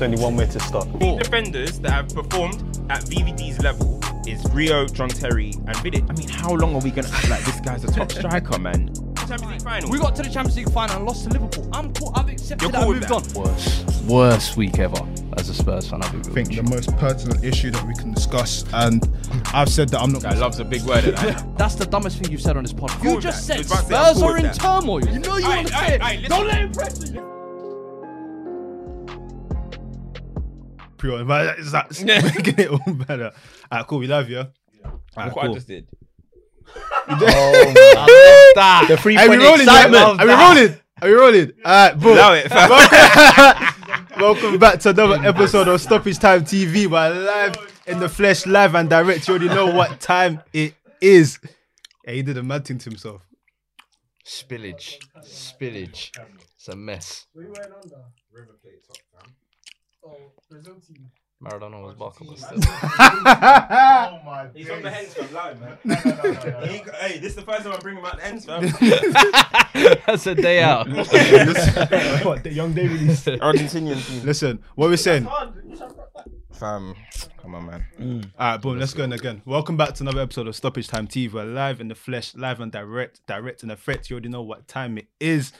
It's only one way to start. The defenders that have performed at VVD's level is Rio, John Terry, and Vidic. I mean, how long are we gonna act like this guy's a top striker, man? Champions League final. We got to the Champions League final and lost to Liverpool. I'm cool. I've accepted You're that. cool I with moved that? on. Worst, worst week ever as a Spurs fan. I think. The most pertinent issue that we can discuss, and I've said that I'm not. Guy loves a big word. That. That's the dumbest thing you've said on this podcast. cool You just that. said I was about to say, I'm Spurs cool are in that. turmoil. You know you Aye, want to aye, say it. Don't let him press you. Pure. But it's that's making it all better. Alright, cool. We love you. Alright, Look what I cool. just did. Oh, the three Are we point rolling? excitement. Yeah? Are we rolling? Are we rolling? Alright, boom. Allow it, fam. Welcome back to another episode of Stoppage Time TV. We're live in the flesh, live and direct. You already know what time it is. Yeah, he did a mad thing to himself. spillage, spillage. It's a mess. Maradona was barking. but still. Oh He's on the hens, fam. Loud, man. He ain't got- Hey, this is the first time I bring him out the hens, fam. That's a day out. what, the young David is. Argentinian team. Listen, what we're saying. Fam, come on, man. Mm. All right, boom, let's go in again. Welcome back to another episode of Stoppage Time TV. We're live in the flesh, live and direct, direct and effect. You already know what time it is.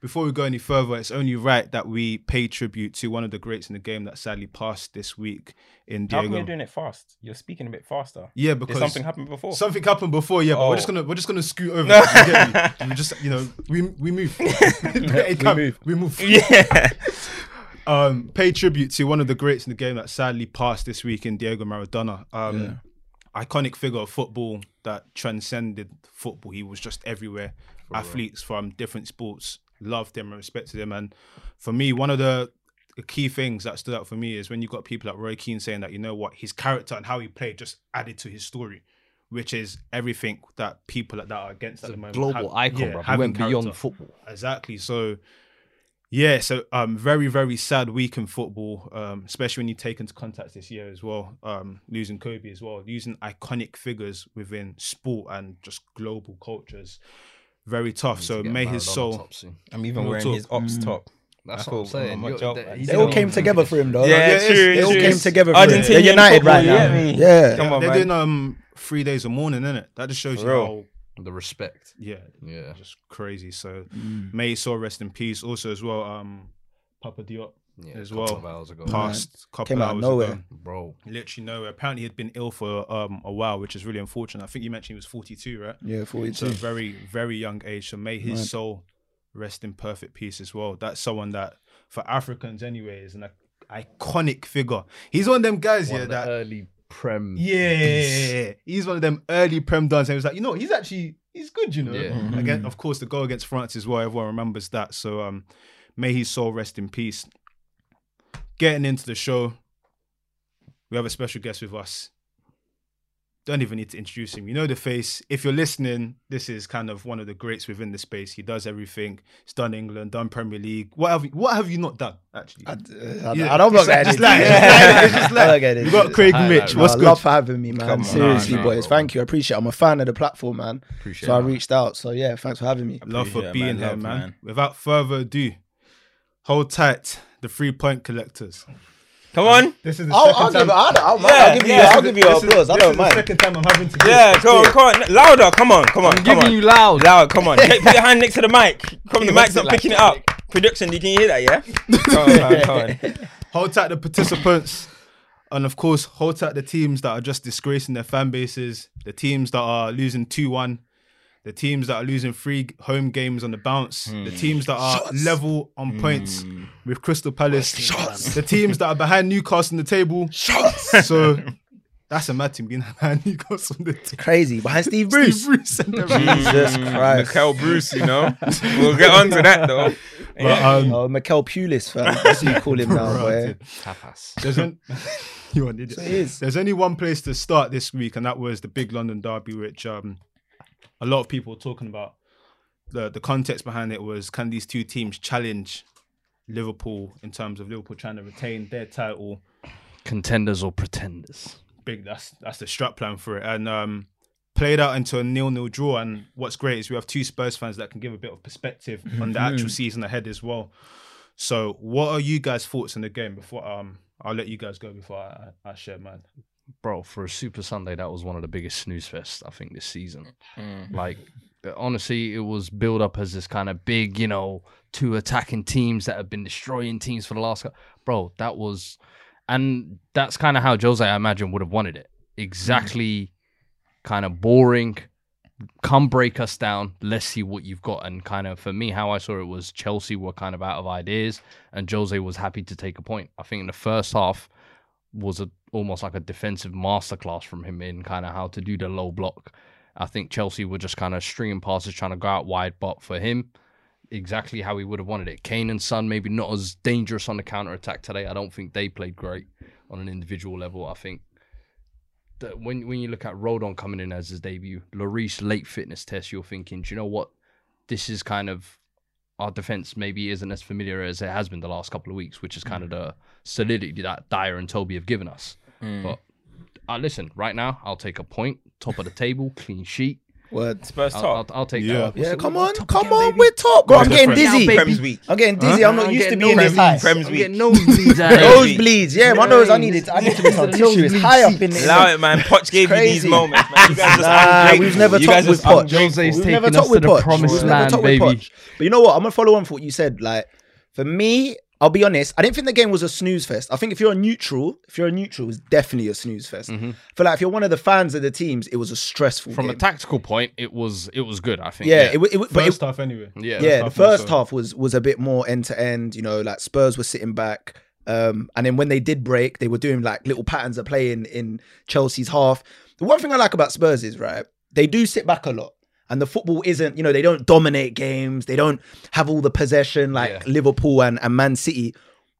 Before we go any further, it's only right that we pay tribute to one of the greats in the game that sadly passed this week in How come Diego. you're doing it fast? You're speaking a bit faster. Yeah, Did because something happened before? Something happened before, yeah, but Oh. we're just oh. gonna we're just gonna scoot over. you get me? We just you know we we move. we move. We move. yeah. Um, pay tribute to one of the greats in the game that sadly passed this week in Diego Maradona. Um, Iconic figure of football that transcended football. He was just everywhere. Athletes from different sports loved him and respected him. And for me, one of the key things that stood out for me is when you got people like Roy Keane saying that, you know what, his character and how he played just added to his story, which is everything that people like that are against at the moment. Global have- icon, yeah, bro. He went beyond football. Exactly. So, yeah. So, um, very very sad week in football, um, especially when you take into context this year as well. Um, losing Kobe as well, losing iconic figures within sport and just global cultures. Very tough. So Get may his soul. I'm even wearing talk. his ops top. That's I what I'm saying. my job, that- man. They all came together for him, though. Yeah, yeah, true. it's- They all came together for him. They're united football, right now. get me? Yeah. Come on, They're man. doing um three days of mourning, it? That just shows For you real. how The respect. yeah, Yeah. just crazy. So may his soul rest in peace. Also as well, um, Papa Diop Yeah. as a couple well of hours ago. passed. Couple Came out of hours nowhere. ago. Bro. literally nowhere. Apparently, he'd been ill for um a while, which is really unfortunate. I think you mentioned he was 42, right? Yeah, forty-two. So 42. very, very young age. So may his Right. soul rest in perfect peace as well. That's someone that, for Africans anyway, is an iconic figure. He's one of them guys, One yeah, of that early prem. yeah, he's one of them early prem dons. And he was like, you know, he's actually he's good, you know. Yeah. Again, of course, the goal against France as well. Everyone remembers that. So um, may his soul rest in peace. Getting into the show, we have a special guest with us. Don't even need to introduce him. You know the face. If you're listening, this is kind of one of the greats within the space. He does everything. He's done England, done Premier League. What have you, what have you not done actually? I, uh, I, Yeah, I don't it's know. like- just like- it's just like- we got Craig Highlight Mitch. reel. What's I good? love for having me, man. On. Seriously, Nah, nah, boys. bro. Thank you. I appreciate it. I'm a fan of the platform, man. Appreciate So I reached out. So yeah, thanks for having me. Love for being man. here, Love, man. man. Without further ado, hold tight. The three point collectors. Come on. This is the I'll, second I'll time. give, I'll, I'll, Yeah, I'll give you, yeah. I'll give you This is- applause. I this don't is the mind. second time I'm having to. do Yeah, this. go on, come on. Louder. Come on, come on, I'm come Giving on. you loud. Loud, come on. Take- Put your hand next to the mic. Come on, the mic's not like picking it up. Production, you can hear that, yeah? Come on, come on. Hold tight the participants. And of course, hold tight the teams that are just disgracing their fan bases, the teams that are losing 2 1, the teams that are losing three home games on the bounce, the teams that are level on points with Crystal Palace, Shots. the teams that are behind Newcastle on the table. So that's a mad team being behind Newcastle on the table. Crazy behind Steve Bruce. Steve Bruce. Jesus Christ. Mikel Bruce, you know? We'll get on to that, though. But, um, Oh, Mikel Pulis, fam. That's what you call him now, boy. Tapas. There's on- you are an idiot. it is. There's only one place to start this week, and that was the big London derby, which um, a lot of people were talking about. The the context behind it was can these two teams challenge Liverpool in terms of Liverpool trying to retain their title? Contenders or pretenders? Big that's that's the strap plan for it. And um played out into a nil-nil draw. And what's great is we have two Spurs fans that can give a bit of perspective on the actual season ahead as well. So, what are you guys' thoughts on the game? Before um, I'll let you guys go before I, I I share mine. Bro, for a Super Sunday, that was one of the biggest snooze fests I think this season. Mm. Like, honestly, it was built up as this kind of big, you know, two attacking teams that have been destroying teams for the last. Bro, that was, and that's kind of how Jose, I imagine, would have wanted it. Exactly, kind of boring. Come break us down. Let's see what you've got. And kind of for me, how I saw it was Chelsea were kind of out of ideas, and Jose was happy to take a point. I think in the first half was a almost like a defensive masterclass from him in kind of how to do the low block. I think Chelsea were just kind of stringing passes, trying to go out wide, but for him, exactly how he would have wanted it. Kane and Son maybe not as dangerous on the counter attack today. I don't think they played great on an individual level. I think that when when you look at Rodon coming in as his debut, Lloris late fitness test, you're thinking, do you know what? This is kind of our defense maybe isn't as familiar as it has been the last couple of weeks, which is kind of the solidity that Dier and Toby have given us. But uh, listen, right now I'll take a point, top of the table, clean sheet. Word. Spurs I'll, top. I'll, I'll take Yeah. that. Yeah, So come on, top come again, on, baby. we're top. Bro, I'm Where's the getting Prem? dizzy. Prem's week. I'm getting dizzy. I'm not I'm used to getting being this high. Prem's I'm week. getting nosebleeds out here. Eh? Nosebleeds, yeah. My nose, I needed, I need to be some tissue. It's high up in Allow there. it, man. Poch gave you these crazy. moments, man. You guys just Nah, ungrateful. we've never you talked guys with just Poch. ungrateful. Jose's We've taking never us talked to with the Poch. promised We've never land, talked with baby. Poch. But you know what? I'm gonna follow on for what you said. Like for me, I'll be honest. I didn't think the game was a snooze fest. I think if you're a neutral, if you're a neutral, it's definitely a snooze fest. I feel like if you're one of the fans of the teams, it was a stressful From game. a tactical point, it was it was good. I think. yeah, it, wa- it, wa- but it, First half, anyway. yeah, yeah, the first also. half was was a bit more end to end. You know, like Spurs were sitting back, um, and then when they did break, they were doing like little patterns of play in in Chelsea's half. The one thing I like about Spurs is right, they do sit back a lot, and the football isn't. You know, they don't dominate games. They don't have all the possession like Yeah. Liverpool and and Man City.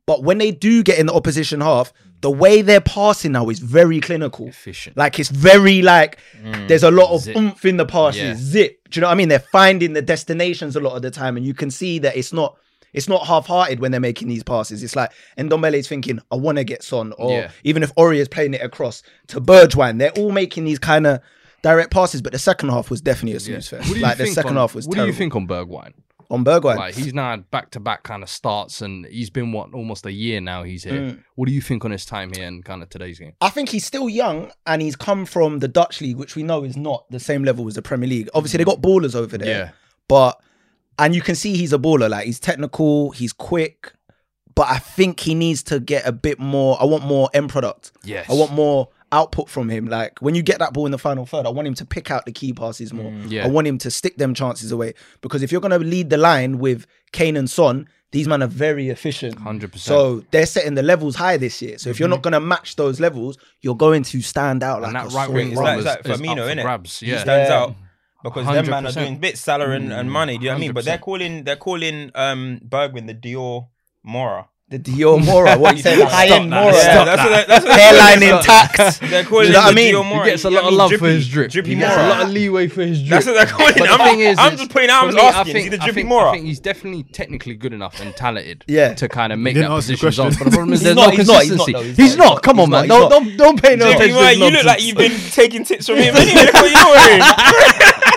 But when they do get in the opposition half, the way they're passing now is very clinical. efficient. Like it's very like mm. there's a lot of Zip. oomph in the passes. Yeah. Zip. Do you know what I mean? They're finding the destinations a lot of the time, and you can see that it's not it's not half-hearted when they're making these passes. It's like Ndombele's thinking, I want to get Son, or Yeah. even if Ori is playing it across to Bergwijn, they're all making these kind of direct passes. But the second half was definitely a snooze fest. What Like the second on, half was What terrible do you think on Bergwijn? on Bergwijn. Like he's now back to back kind of starts, and he's been what almost a year now. He's here. Mm. What do you think on his time here and kind of today's game? I think he's still young and he's come from the Dutch league, which we know is not the same level as the Premier League. Obviously, they got ballers over there. Yeah. But and you can see he's a baller. Like he's technical, he's quick. But I think he needs to get a bit more. I want more end product. Yes. I want more output from him. Like when you get that ball in the final third, I want him to pick out the key passes more. Mm, yeah. I want him to stick them chances away. Because if you're gonna lead the line with Kane and Son, these men are very efficient. 100%. So they're setting the levels high this year. So if you're not mm-hmm. gonna match those levels, you're going to stand out like and that a right sore wing It's thumb. like, was, it's like is Firmino, up for innit? grabs. He Yeah. stands Yeah. out because them man are doing bits, Salah and, and mm, money. Do you know what I mean? But they're calling they're calling um Bergwijn the Dior Moura. The Dior Moura, what you say, the high end that. Moura. Yeah, that's what they- that's what they're Hairline calling it. intact. They're calling You know him what I the mean? Dior He Moura. gets a lot of love mean? for his drip. Drippy he gets a lot of leeway for his drip. That's what they're calling But it. the I'm, thing is, I'm just pointing out. I'm me, just I asking. think, Is he the I Drippy think, Moura? I think he's definitely technically good enough and talented Yeah. to kind of make that position question. zone. But the problem is there's not, no he's not, he's not, consistency. he's He's not, not. Come on, man. Don't don't don't pay no attention. Moura, to you look like you've been taking tips from him anyway. Look what you're wearing.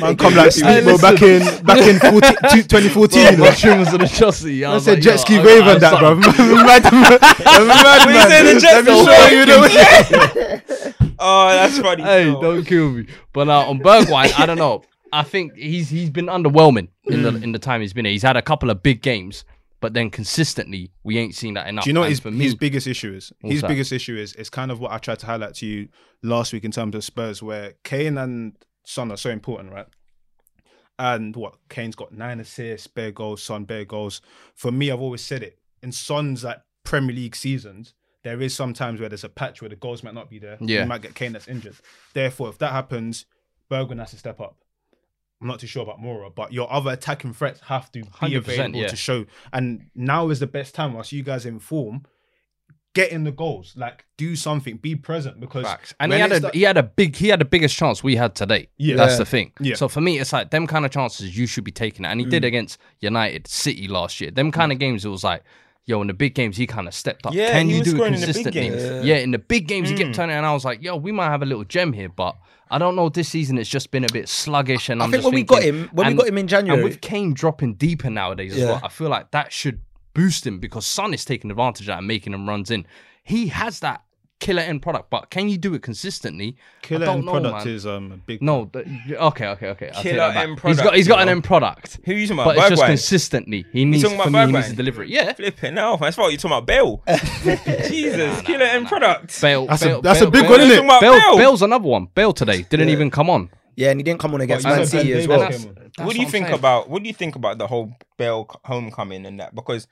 Man, come like Hey, bro, back in back in 14, 2014. you know. My trim was on the Chelsea. I I said like, jet ski wave I on that, bro. Mad, mad, When you say the man. jet Let me show you the way. Oh, that's funny. Hey, still. don't kill me. But uh, on Bergwijn, I don't know. I think he's he's been underwhelming in the in the time he's been here. He's had a couple of big games, but then consistently we ain't seen that enough. Do you know his, for me, his biggest issue is? His that? biggest issue is it's kind of what I tried to highlight to you last week in terms of Spurs, where Kane and Son are so important, right? And what Kane's got nine assists, bare goals, Son bare goals. For me, I've always said it in Son's like Premier League seasons. There is sometimes where there's a patch where the goals might not be there. Yeah. you might get Kane that's injured. Therefore, if that happens, Bergwijn has to step up. I'm not too sure about Moura, but your other attacking threats have to be available yeah. to show. And now is the best time whilst you guys in form. Get in the goals, like do something, be present because Facts. And he had a that- he had a big he had the biggest chance we had today. Yeah. That's the thing. Yeah. So for me, it's like them kind of chances you should be taking it. And he Mm. did against United City last year. Them kind of games, it was like, yo, in the big games, he kind of stepped up. Yeah, Can you do it scoring in the big consistently? games. Yeah. in the big games, he Mm. kept turning, and I was like, yo, we might have a little gem here, but I don't know. This season, it's just been a bit sluggish, and I I'm think just when we got him, when we got him in and January, with Kane dropping deeper nowadays as Yeah. well, I feel like that should boost him because Son is taking advantage of that and making him runs in. He has that killer end product, but can you do it consistently? Killer end know, product man. is um a big. No, the, okay, okay, okay. I'll Killer that back. end He's got he's got an end product, Who you talking but it's just Bergwijn? consistently. He needs talking for about me, he needs to deliver it. Yeah, Flipping hell. I thought you were talking about Bale. Jesus, killer end product. Bale. That's a- Bale, that's a big Bale- one, innit? Talking about Bale, Bale. Bale's another one. Bale today didn't even come on. Yeah, and he didn't come on against But Man City as well. came on. What do you think about what do you think about the whole Bale c- homecoming and that? Because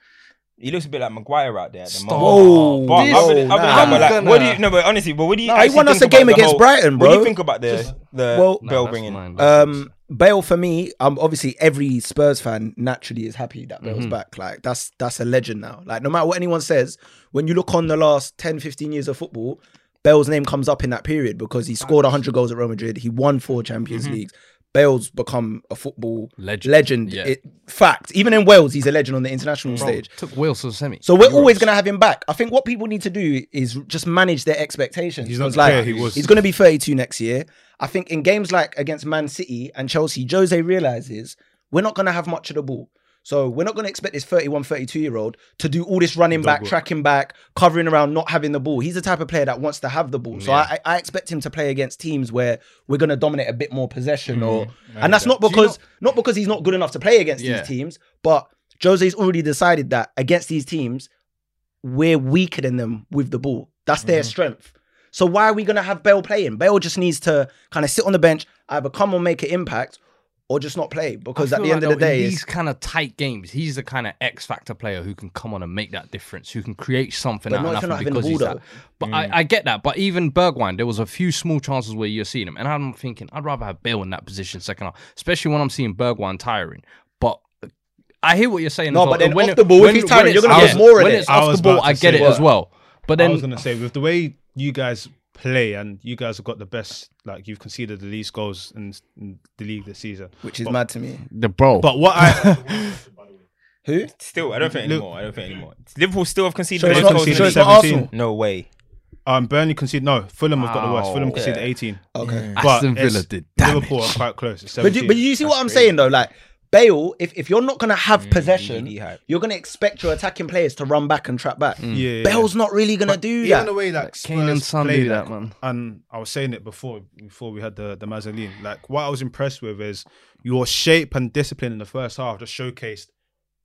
he looks a bit like Maguire out there at the Stop. moment. But This- other than, other nah. that, but like, I'm what do you gonna- no? But honestly, but what do you? Nah, he actually won us a game about the against whole- Brighton, What do you think about the the Well- Bale that's bringing? mine. Um, Bale for me, um, obviously every Spurs fan naturally is happy that Bale's Mm-hmm. back. Like that's that's a legend now. Like no matter what anyone says, when you look on the last 10, 15 years of football, Bale's name comes up in that period because he scored 100 goals at Real Madrid. He won four Champions mm-hmm. Leagues. Bale's become a football Legend. legend. Yeah. It, fact, even in Wales, he's a legend on the international Bro, stage. took Wales to the semi. So we're always going to have him back. I think what people need to do is just manage their expectations. He's not 'Cause, like clear, he was- he's going to be 32 next year. I think in games like against Man City and Chelsea, Jose realizes we're not going to have much of the ball. So we're not going to expect this 31, 32 year old to do all this running back, work. tracking back, covering around, not having the ball. He's the type of player that wants to have the ball. So Yeah. I, I expect him to play against teams where we're going to dominate a bit more possession, or Mm-hmm. and that's not because not because he's not good enough to play against Yeah. these teams, but Jose's already decided that against these teams, we're weaker than them with the ball. That's their Mm-hmm. strength. So why are we gonna have Bale playing? Bale just needs to kind of sit on the bench, either come and make an impact, or just not play. Because at the end like, of the day, these kind of tight games, he's the kind of X factor player who can come on and make that difference, who can create something But out not of if you're not nothing having the because he's that. But I, mm. I get that. But even Bergwijn, there was a few small chances where you're seeing him, and I'm thinking I'd rather have Bale in that position second half, especially when I'm seeing Bergwijn tiring. But I hear what you're saying. No, as well. but then when off the ball, if he's tiring, you're it's- gonna get more When it's off the ball, I get it as well. But then I was gonna say with the way you guys play and you guys have got the best, like you've conceded the least goals in, in the league this season. which is mad to me. the bro, But what I Who? Still, I don't think Look- anymore. I don't think anymore. Liverpool still have conceded So the most not, goals in so the league. 17. Arsenal. No way. um Burnley conceded no, Fulham have got the worst. Fulham conceded Yeah. 18. Okay. But Aston Villa it's- did Liverpool damage. are quite close. It's But, do, but you see what I'm crazy. saying though, like Bale, if, if you're not gonna have possession, you're gonna expect your attacking players to run back and trap back. yeah, yeah. Bale's not really gonna do even that. the way like Kane and Son play do that, like- man. And I was saying it before before we had the the Mazzoline. Like what I was impressed with is your shape and discipline in the first half just showcased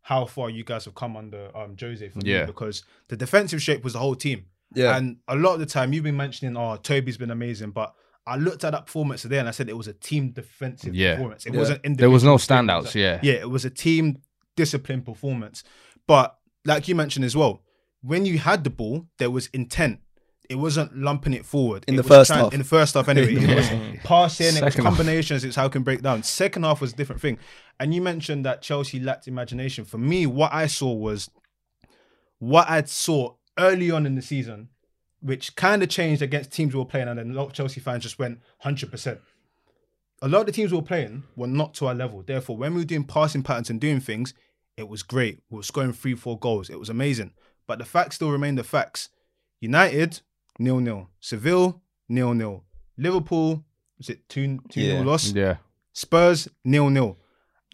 how far you guys have come under um Jose for me because the defensive shape was the whole team. Yeah. And a lot of the time you've been mentioning, oh, Toby's been amazing, but I looked at that performance today and I said it was a team defensive Yeah. performance. It Yeah. wasn't there was no individual standouts. performance. Yeah, Yeah, it was a team discipline performance. But like you mentioned as well, when you had the ball, there was intent. It wasn't lumping it forward. In It the was first half. In the first half, anyway. It was passing, it was Second half. combinations, it's how it can break down. Second half was a different thing. And you mentioned that Chelsea lacked imagination. For me, what I saw was what I'd saw early on in the season, which kind of changed against teams we were playing, and then a lot of Chelsea fans just went 100%. A lot of the teams we were playing were not to our level. Therefore, when we were doing passing patterns and doing things, it was great. We were scoring three, four goals. It was amazing. But the facts still remain the facts. United, nil nil. Seville, nil nil. Liverpool, was it 2 2 Yeah. nil loss? yeah. Spurs, nil nil.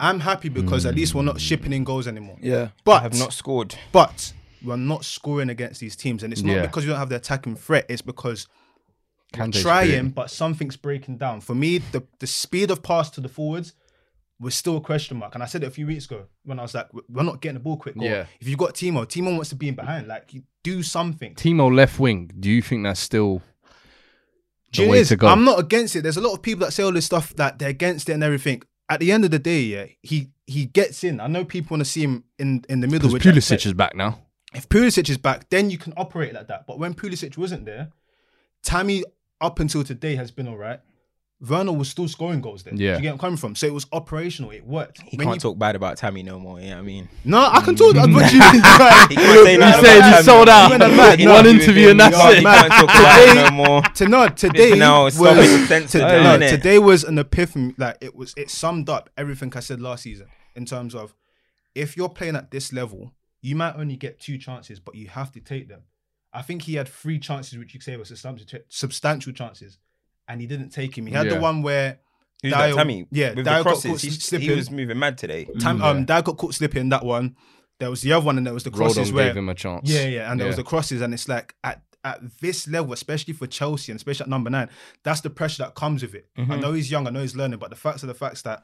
I'm happy because at hmm. least we're not shipping in goals anymore. yeah. But I have not scored. but we're not scoring against these teams, and it's not Yeah. because we don't have the attacking threat. It's because we're trying, but something's breaking down. For me, the the speed of pass to the forwards was still a question mark. And I said it a few weeks ago when I was like, we're not getting the ball quick. Or Yeah. If you've got Timo, Timo wants to be in behind. Like, you do something. Timo left wing. Do you think that's still the way is? to go? I'm not against it. There's a lot of people that say all this stuff that they're against it and everything. At the end of the day, yeah, he he gets in. I know people want to see him in in the middle. Because Pulisic is back now. If Pulisic is back, then you can operate like that. But when Pulisic wasn't there, Tammy up until today has been all right. Werner was still scoring goals then. Yeah. Do you get where I'm coming from? So it was operational. It worked. He When can't you- talk bad about Tammy no more. Yeah, I mean, No, I can talk. Mm. What you he can't say You nothing said about you sold out. When I'm mad, One no. interview and He that's can't- it. He can't talk about it no more. to no today now was stop making sense to- of it, no, today was an epiphany. Like it was, it summed up everything I said last season in terms of if you're playing at this level, you might only get two chances, but you have to take them. I think he had three chances, which you could say were substantial, substantial chances, and he didn't take him. He had the one where Who's Dier- that, Tammy? yeah, with Dier the got caught he, slipping. he was moving mad today. Tam, um, Dad got caught slipping that one. There was the other one, and there was the crosses Rodon where gave him a chance. yeah, yeah, and there was the crosses, and it's like at at this level, especially for Chelsea and especially at number nine, that's the pressure that comes with it. I know he's young, I know he's learning, but the facts are the facts that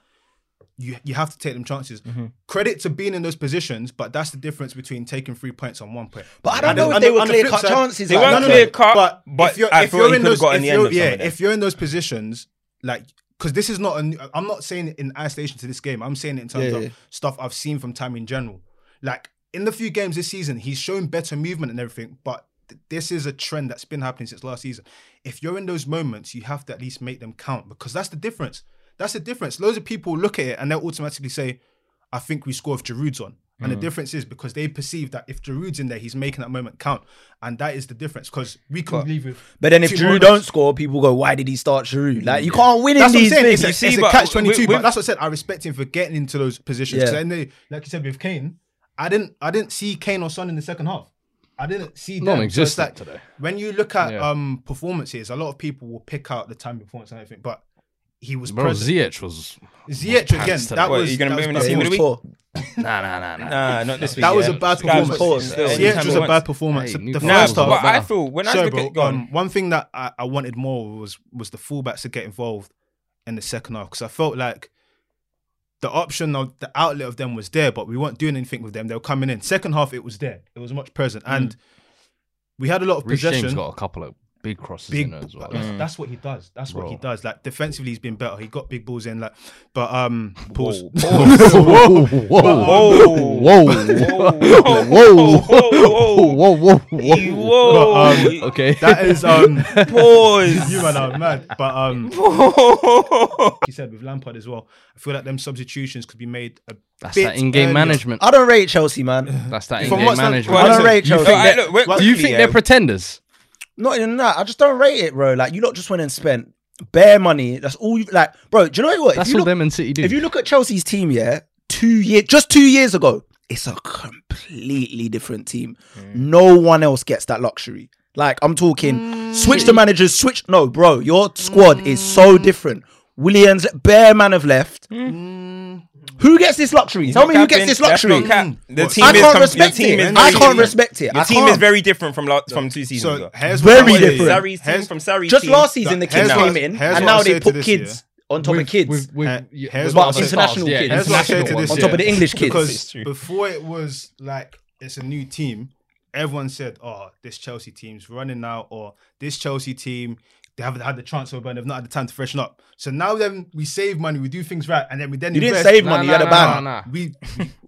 you you have to take them chances. Mm-hmm. Credit to being in those positions, but that's the difference between taking three points on one point. But I don't And know the- if they the- were on the clear cut side- chances. They like weren't that. clear cut, but, but if you're, I if you're in those, if the end you're, yeah, if you're in those positions, like, because this is not, a, I'm not saying it in isolation to this game. I'm saying it in terms Yeah, of yeah. stuff I've seen from time in general. Like in the few games this season, he's shown better movement and everything, but th- this is a trend that's been happening since last season. If you're in those moments, you have to at least make them count because that's the difference. That's the difference. Loads of people look at it and they'll automatically say, I think we score if Giroud's on. And Mm. the difference is because they perceive that if Giroud's in there, he's making that moment count. And that is the difference because we can leave with. But then if two Giroud moments. don't score, people go, "Why did he start Giroud?" Like you can't win in That's what I'm these things. It's, a, You see, it's a catch twenty two. But that's what I said. I respect him for getting into those positions. Yeah. 'Cause then they, like you said with Kane, I didn't, I didn't see Kane or Son in the second half. I didn't see them. So it's Non-existent like, today. When you look at Yeah. um performances, a lot of people will pick out the time performance and everything, but he was Bro, present. Ziyech was Ziyech again. That today. Was You're gonna that bring him in was the bad. team of the week? poor. nah nah nah nah. Nah, not this week. That was a bad This guy was performance. still- Ziyech Ziyech was a bad performance. Hey, the Nah, first was but half, I better. feel when I Sure, look bro. at go on. Um, one thing that I, I wanted more was was the fullbacks to get involved in the second half because I felt like the option of the outlet of them was there, but we weren't doing anything with them. They were coming in. Second half, it was there. It was much present, and we had a lot of Reece possession. James got a couple of big crosses Big, in there as well. that's, that's what he does. That's what he does. Like defensively, he's been better. He got big balls in. Like, but um, pause. Whoa. Whoa, whoa, Whoa. whoa, Whoa. whoa, whoa, whoa, Whoa. um, Okay, That is um, Pause. you man are mad. But um, he said with Lampard as well. I feel like them substitutions could be made a that's bit that in-game earlier. management. I don't rate Chelsea, man. That's that in-game management. I don't rate Chelsea. think Alright, They- look, wait, Do you think they're pretenders? Not even that. I just don't rate it, bro. Like you lot just went and spent bare money. That's all you like, bro. Do you know what? That's if you all look, them and City do. if you look at Chelsea's team, yeah, two years, just two years ago, it's a completely different team. Mm. No one else gets that luxury. Like I'm talking, switch the mm. managers, switch. No, bro, your squad is so mm. different. Williams, bare man have left. Who gets this luxury? Tell me who gets this luxury. The team I is can't respect your team it. is I can't respect it. Your team is very different from from two seasons So ago. here's Very what I say. different. Sarri's team Here's- from Sarri's Just last season, the kids came in, and now they put kids on top of kids. With, with, Uh, yeah, here's what But I'll international yeah, kids. Here's what I'll say to international this. on top of the English kids. because before it was like it's a new team, everyone said, "Oh, this Chelsea team's running now," or "This Chelsea team they haven't had the transfer, but they've not had the time to freshen up." So now then we save money, we do things right, and then we then You didn't invest. save Nah, money. You nah, had a ban. nah, nah. We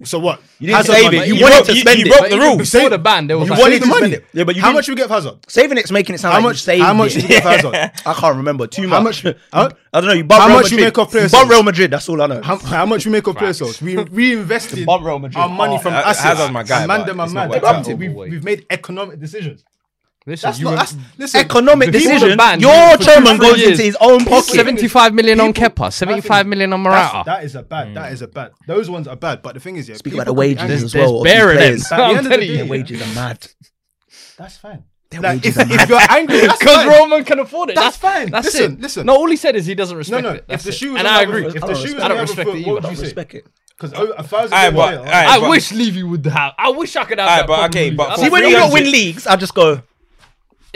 so what? You didn't Hazard save money. it. You You wanted broke- to spend you it. You broke the even rules. Before the ban, there was You like, wanted the to money. spend it. Yeah, but you how didn't- much we get for Hazard? Saving it's making it sound How like much? you saved How much it. did you get for Hazard? I can't remember too How much. much- huh? I don't know. You bought How Real much you make off player You bought? Real Madrid. That's all I know. How, how much we make off player sales? We reinvested Bump Real Madrid. our money from Uh, assets. Hazard's my guy, man, but them are mad. worked We've- out. We've, we've made economic decisions. Listen, That's you not. were That's, listen, Economic decision. ban, Your chairman goes years. into his own pocket. 75 million on People- Kepa, 75 million on That's, Morata. that is a bad. That is a bad. Those ones are bad. But the thing is, yeah, Speak about the wages angry. as There's, well. there's of bear these in players. them. At the end of the day. Their wages are mad. That's fine. Like, if, if you're angry, Because. Roman can afford it. That's fine. That's Listen, it. listen. No, all he said is he doesn't respect no, it. if the it. shoe was and I agree. if I the oh, don't shoe was I don't respect it what either. would you Don't respect it. Because a thousand Aye, years but- later- aye, I but- wish Levy would have. I wish I could have Aye, that. but okay, but See, when you don't win leagues, I just go.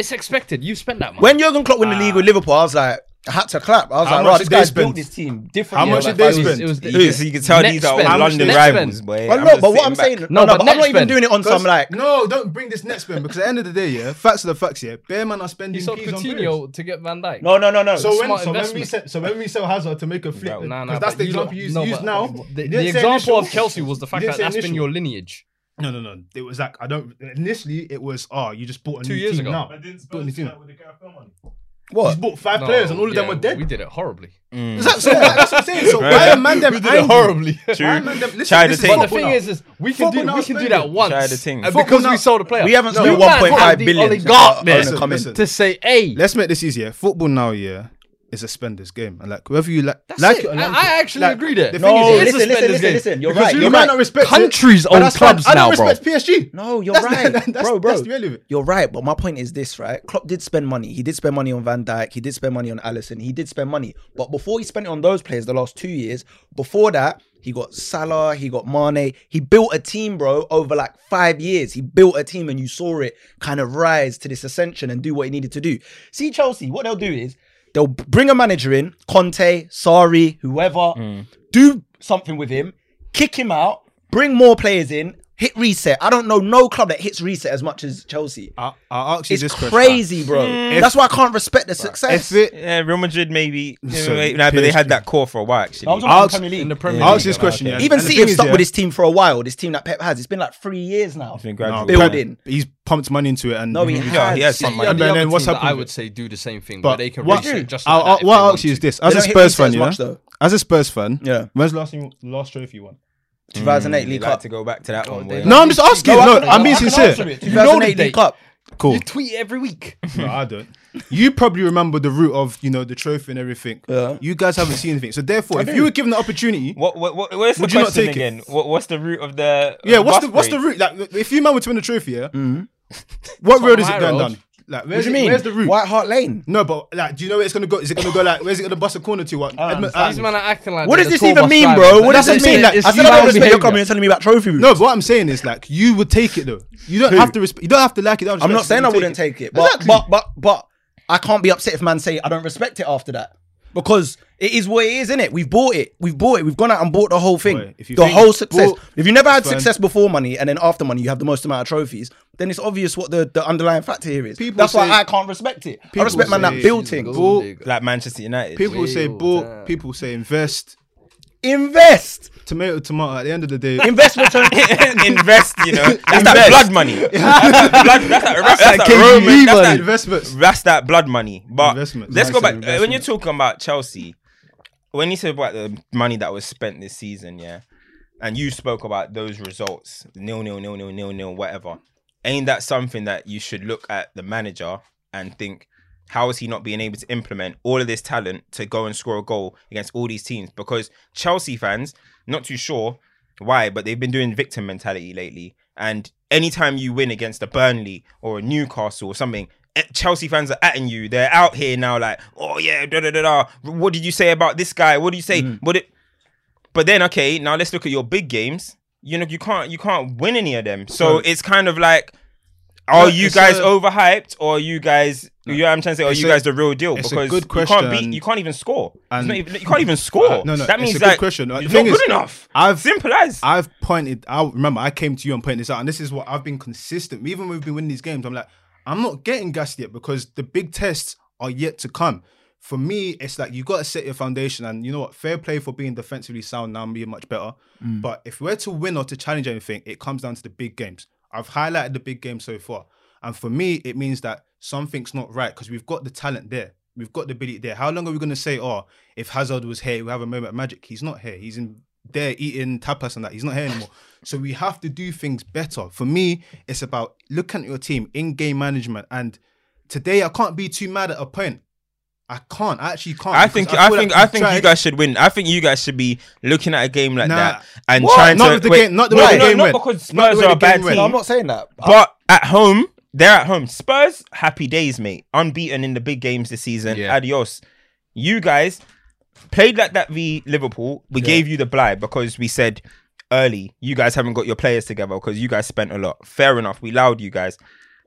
It's expected. You spent that money. When Jurgen Klopp win the league ah. with Liverpool, I was like, I had to clap. I was How like, much right, did this they guy's spend? built this team different. How much did they spend? It was the- You can, you can tell Net these are all spend. London Net rivals, spend. boy. Well, no, just but what sitting I'm back. saying, No, no, no, but but I'm not even spend. doing it on some like. no, don't bring this net spin because at the end of the day, yeah, facts are the facts, yeah. Bear man are spending He sold peas on players. Coutinho to get Van Dijk. No, no, no, no. So when, Smart so when we investment. sell, so when we sell Hazard to make a flip, Bro, because Nah, nah, that's but the you example don't- you no, use but now. The, You didn't say example initial. of Kelsey was the You fact didn't that say that's been initial. your lineage. No, no, no. It was like I don't. Initially, it was oh, you just bought a Two new years team ago. now. I didn't Built a new Spurs team. that with the Gareth Bale money? You What? just bought five No, players and all of them yeah, were dead. We did it horribly. Is mm. that so? That's what I'm saying. So why are man them angry? horribly. Why are man them? Listen, Try this the is thing. But the football thing now. is, is we can Football do now we is can do spending. that once, Try the thing. and Football because now- we sold a player. We haven't No, spent you might 1.5 have the billion oligarch to there owner come in. listen. to say, "Hey, Let's make this easier. Football now, yeah. Is a spenders game, and like whether you like, That's like it. it or I- like I it, actually like, agree there. The No, thing is, it is a listen, listen, spenders listen, game. listen. You're because right. you You're might right. not respect Countries it, but own that's fine. clubs I don't bro. respect PSG. No, you're That's right, the- that's- bro, bro. that's the reality of it. You're right, but my point is this, right? Klopp did spend money. He did spend money on Van Dijk. He did spend money on Alisson. He did spend money, but before he spent it on those players, the last two years, before that, he got Salah, he got Mane. He built a team, bro, over like five years. He built a team, and you saw it kind of rise to this ascension and do what he needed to do. See Chelsea, what they'll do is they'll bring a manager in, Conte, Sarri, whoever, mm. do something with him, kick him out, bring more players in, hit reset. I don't know no club that hits reset as much as Chelsea. I, I'll ask you It's this question. crazy, bro. That's why I can't respect the success. If it, Yeah, Real Madrid maybe. So, Yeah, nah, but they had that core for a while actually. I was I'll- the Premier League. in the Premier I'll ask you this question. Yeah, Even And the City thing have is, stuck yeah, with this team for a while. This team that Pep has. It's been like three years now. It's been no, gradual. Building. but He's pumped money into it, and No, he Mhm. Yeah, he has has. some Yeah, money. And the then other what's teams that happened I with would say do the same thing, But but they can what- reset just I'll, that I'll, if what they I'll want ask you is to. this: They as a don't hit Spurs reset fan, as yeah, much, though. as a Spurs fan, Yeah. when's the last thing, last trophy you won? 2008 Mm, League they like Cup. to go back to that one. they boy. No, I'm just asking. No, I can- I'm being can sincere. answer it. You know the 2008 League date. Cup. Cool. You tweet every week. No, I don't. You probably remember the route of you know the trophy and everything. Yeah. You guys haven't seen anything. So therefore, if do. you were given the opportunity, What, what, what, where's the Would you not question take it? again? What, what's the root of the? yeah, of what's the bus what's the parade? route? Like, if you man were to win the trophy, yeah, what road is it my going road. down? Like, What where's do you it- mean? Where's the route? White Hart Lane. No, but like, do you know where it's gonna go? Is it gonna go like? Where's it gonna bust a corner to? What? Edmund- These men are acting like What does this even mean, bro? What does what this mean? like, I it's said I don't human respect your behaviour. comment. You're telling me about trophy routes. No, but what I'm saying is like you would take it though. You don't have to. respect. you don't have to like it. I'm not saying I wouldn't take it, but Exactly. but but but I can't be upset if man say I don't respect it after that because it is what it is, isn't it? We've bought it, we've bought it, we've gone out and bought the whole thing, Boy, if the whole success. bought- if you never had That's success before money and then after money you have the most amount of trophies, then it's obvious what the, the underlying factor here is. People That's why I can't respect it. I people respect man that say- build things. Ball- Like Manchester United. People say Wheels, bought. yeah. People say invest. Invest, Tomato, tomato. At the end of the day, invest return. invest, you know. That's that blood money. That's that blood. That's that, that's that KGB Roman. That's that, investments. that's that blood money. But Investments. let's go back. of uh, when you're talking about Chelsea, when you said about the money that was spent this season, yeah, and you spoke about those results, nil, nil, nil, nil, nil, nil, whatever. Ain't that something that you should look at the manager and think, how is he not being able to implement all of this talent to go and score a goal against all these teams? Because Chelsea fans, not too sure why, but they've been doing victim mentality lately. And anytime you win against a Burnley or a Newcastle or something, Eh, Chelsea fans are atting you. They're out here now, like, oh yeah, da da da da. What did you say about this guy? What do you say? Mm. What it? But then, okay, now let's look at your big games. You know, you can't you can't win any of them. So So- it's kind of like, are No, you guys a- overhyped or are you guys? You know what I'm trying to say? Are It's you a- guys the real deal? it's a Because you can't beat. You can't even score. And- even, you can't even uh, score. No, no, that it's means a good that question. Uh, the It's thing not is, good enough. I've- simple as. I've pointed. I remember I came to you and pointed this out, and this is what I've been consistent. Even when we've been winning these games, I'm like, I'm not getting gassed yet because the big tests are yet to come. For me, it's like you got to set your foundation, and you know what? Fair play for being defensively sound now and being much better. Mm. But if we're to win or to challenge anything, it comes down to the big games. I've highlighted the big games so far, and for me, it means that something's not right because we've got the talent there. We've got the ability there. How long are we going to say, oh, if Hazard was here, we have a moment of magic? He's not here. He's in there eating tapas and that. He's not here anymore. So we have to do things better. For me, it's about looking at your team, in-game management. And today I can't be too mad at a point. I can't. I actually can't. I think I, feel think like I we've think you guys should win. I think you guys should be looking at a game like Nah. that and What? trying Not to with the wait, game- not the no, way the game not went. because Not the Spurs way are a bad game went. No, team. I'm not saying that. But at home, they're at home. Spurs, happy days, mate. Unbeaten in the big games this season. Yeah. Adios. You guys played like that v Liverpool. We gave you the blight because we said early, you guys haven't got your players together because you guys spent a lot. Fair enough. We allowed you guys.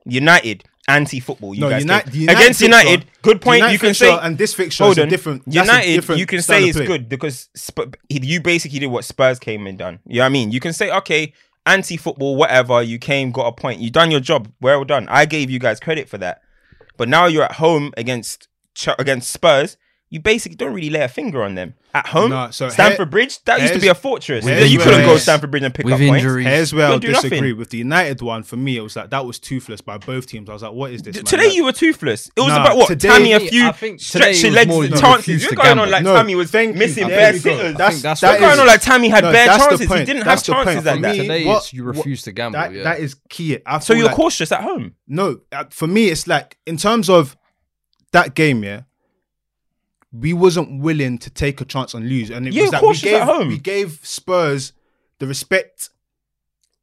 United, anti-football. You No, guys United, did. against fixture- United. Good point. United you can say and this fixture Hold on. different. United, different you can say it's good because Sp- you basically did what Spurs came and done. You know what I mean? You can say, okay, anti-football, whatever. You came, got a point. You done your job. Well done. I gave you guys credit for that. But now you're at home against against Spurs. You basically don't really lay a finger on them at home. No, so Stamford here- Bridge, that used to be a fortress. here's You couldn't go it's- Stamford Bridge and pick With up points. injuries. Here's where I'll disagree nothing. with the United one. For me, it was like that was toothless by both teams. I was like, what is this? man? Today Like- you were toothless. It was Nah, about what? today- Tammy a I few think today stretch your was legs more and you chances. You're to going on like No, Tammy was thank missing I bare think you got- sitters. that's- that's that You're going on like Tammy had no, bare chances. He didn't That's have the point. chances like that. Today you what- refuse to gamble. Yeah. that is key. So you're cautious at home. No, uh, for me, it's like in terms of that game, yeah we wasn't willing to take a chance and lose. And it yeah, was that we gave, we gave Spurs the respect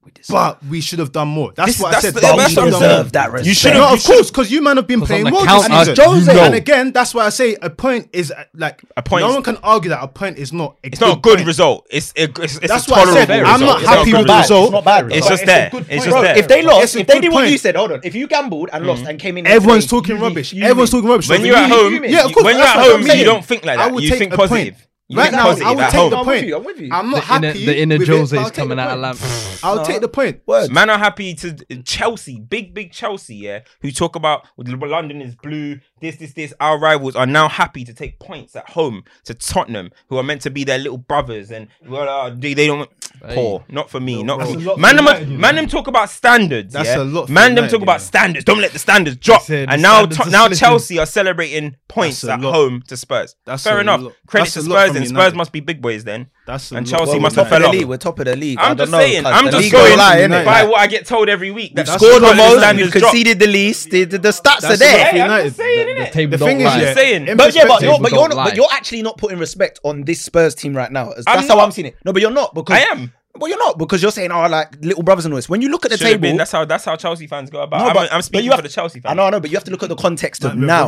we but we should have done more. That's this, what that's I said. The, but we deserve that respect. You should have, no, of course, because you man have been playing well. Jose. And again, that's why I say a point is uh, like a point. No is, one can argue that a point is not. A it's not a good point. result. It's, a. it's, it's that's what I said. I'm not it's happy with the result. It's not bad. Result. It's just there. It's just there. If they lost, if they did what you said, hold on. If you gambled and lost mm. and came in, everyone's talking rubbish. Everyone's talking rubbish. When you're at home, yeah, of course. When you're at home, you don't think like that. You think positive. You right now, I would take home. the point. I'm with you. I'm, with you. I'm not the happy. Inner, the inner Jose is coming out of lamp. I'll take the point. Word. Man are happy to Chelsea, big big Chelsea, yeah. Who talk about London is blue. This this this. Our rivals are now happy to take points at home to Tottenham, who are meant to be their little brothers, and well, uh, they, they don't Poor. Not for me. not for me. Man, them, you man them talk about standards. That's yeah? a lot Man, them talk about standards. Don't let the standards drop. said and now, now. Chelsea are celebrating points at lot. home to Spurs. That's Fair enough. lot. Credit That's to Spurs, and Spurs must be big boys then. That's and Chelsea must have fell off. League, we're top of the league. I'm just know, saying. I'm just going lie, by what I get told every week. That scored the most, you've conceded the least. The, the, the stats that's are there. Yeah, I'm just saying, the, the, the thing is, you're saying. But yeah, but you're, but you're, not, but you're actually not putting respect on this Spurs team right now. That's I'm how not. I'm seeing it. No, but you're not because I am. Well, you're not because you're saying, "Oh, like little brothers and all this." When you look at the Should table, been. That's how that's how Chelsea fans go about. No, I'm, but- I'm but speaking you for have- the Chelsea fans. I know, I know, but you have to look at the context of now.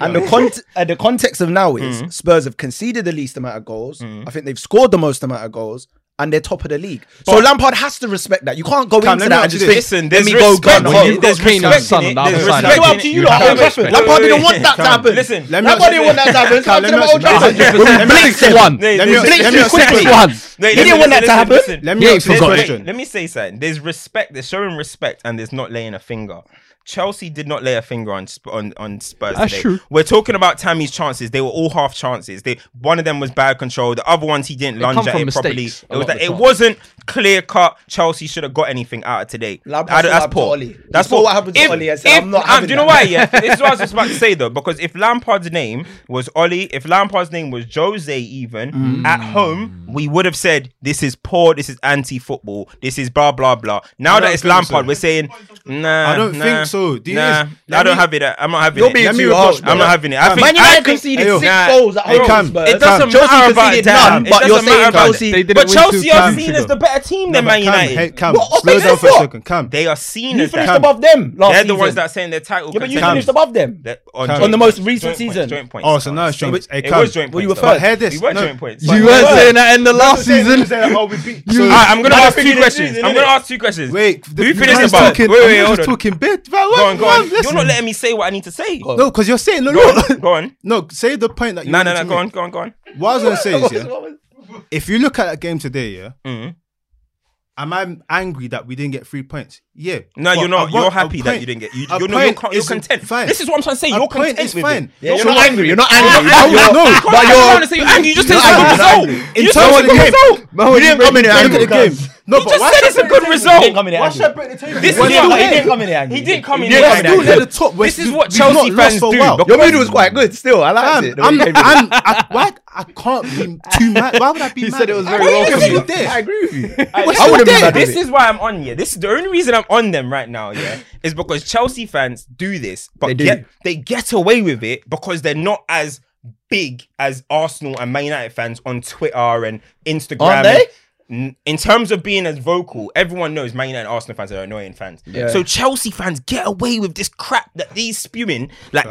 And the con- uh, the context of now is mm. Spurs have conceded the least amount of goals. Mm. I think they've scored the most amount of goals and they're top of the league. But so Lampard has to respect that. You can't go Cam, into that and just think, listen, let me go gun home. There's peanut sun on the other side. There's respect in it. Lampard didn't want that to happen. Listen, Lampard didn't want that to happen. Come to the Old Trafford. We blinked him. One. Blinked him quickly. One. He didn't want that to happen. Let me ask you a question. Let me say something. There's respect. There's showing respect and there's not laying a finger. Chelsea did not lay a finger on on, on Spurs. That's today. true. We're talking about Tammy's chances. They were all half chances. They one of them was bad control. The other ones he didn't they lunge at it properly. It was like, it time. wasn't clear cut. Chelsea should have got anything out of today. Lampard. I, that's Lab- poor. That's poor. What happened to if, Oli? I said, if, I'm not. Um, do you know why? Yeah, this is what I was just about to say though. Because if Lampard's name was Oli, if Lampard's name was Jose, even mm. at home, we would have said this is poor. This is anti-football. This is blah blah blah. Now that it's Lampard, so. we're saying nah. I don't nah. think so so this nah, is, I don't me, have it. I'm not having you're it. Being too harsh, I'm not having it. I Man United conceded six goals at home. It doesn't matter about none, but you're saying Chelsea. But Chelsea are seen as the better team than Man United. Cam, slow down for a second. Cam, they are seen as finished above them. They're the ones that saying their title. Yeah, but you finished above them on the most recent season. Oh, so now it's joint. It was joint. points. you were first. Hear. You were joint points. You were saying that in the last season. I'm gonna ask two questions. I'm gonna ask two questions. Wait, who finished above? Wait, wait, hold on. Talking bit go on, go on. Listen. You're not letting me say what I need to say. No, because you're saying no, go no, on, go on. No, say the point that you. No, no, no. Go on, go on, go on. What I was gonna say is, yeah, if you look at that game today, yeah, mm-hmm. am I angry that we didn't get three points? Yeah. No, you're not. You're happy that you didn't get. You, you're, no, you're, you're content. Fine. This is what I'm trying to say. You're content with fine. it. Yeah, you're, not angry. You're not angry. no, but you're. I'm trying to say you're angry. You just said it's a good result. You said it's a good result. You didn't come in angry. Look at the game. No, you but just said it's a good result. He didn't come in here. Why should I put the table? This is what he didn't come in here. He didn't come in here. Still near the top. This is what Chelsea fans do. Your middle was quite good. Still, I liked it. I'm. I'm. Why? I can't be too mad. Why would I be mad? He said it was very welcome. I agree with you. I would have been mad. This is why I'm on here. This is the only reason I'm on them right now, yeah, is because Chelsea fans do this, but they, do. Get, they get away with it because they're not as big as Arsenal and Man United fans on Twitter and Instagram. Aren't they? in terms of being as vocal, everyone knows Man United and Arsenal fans are annoying fans. Yeah. So Chelsea fans get away with this crap that these spewing like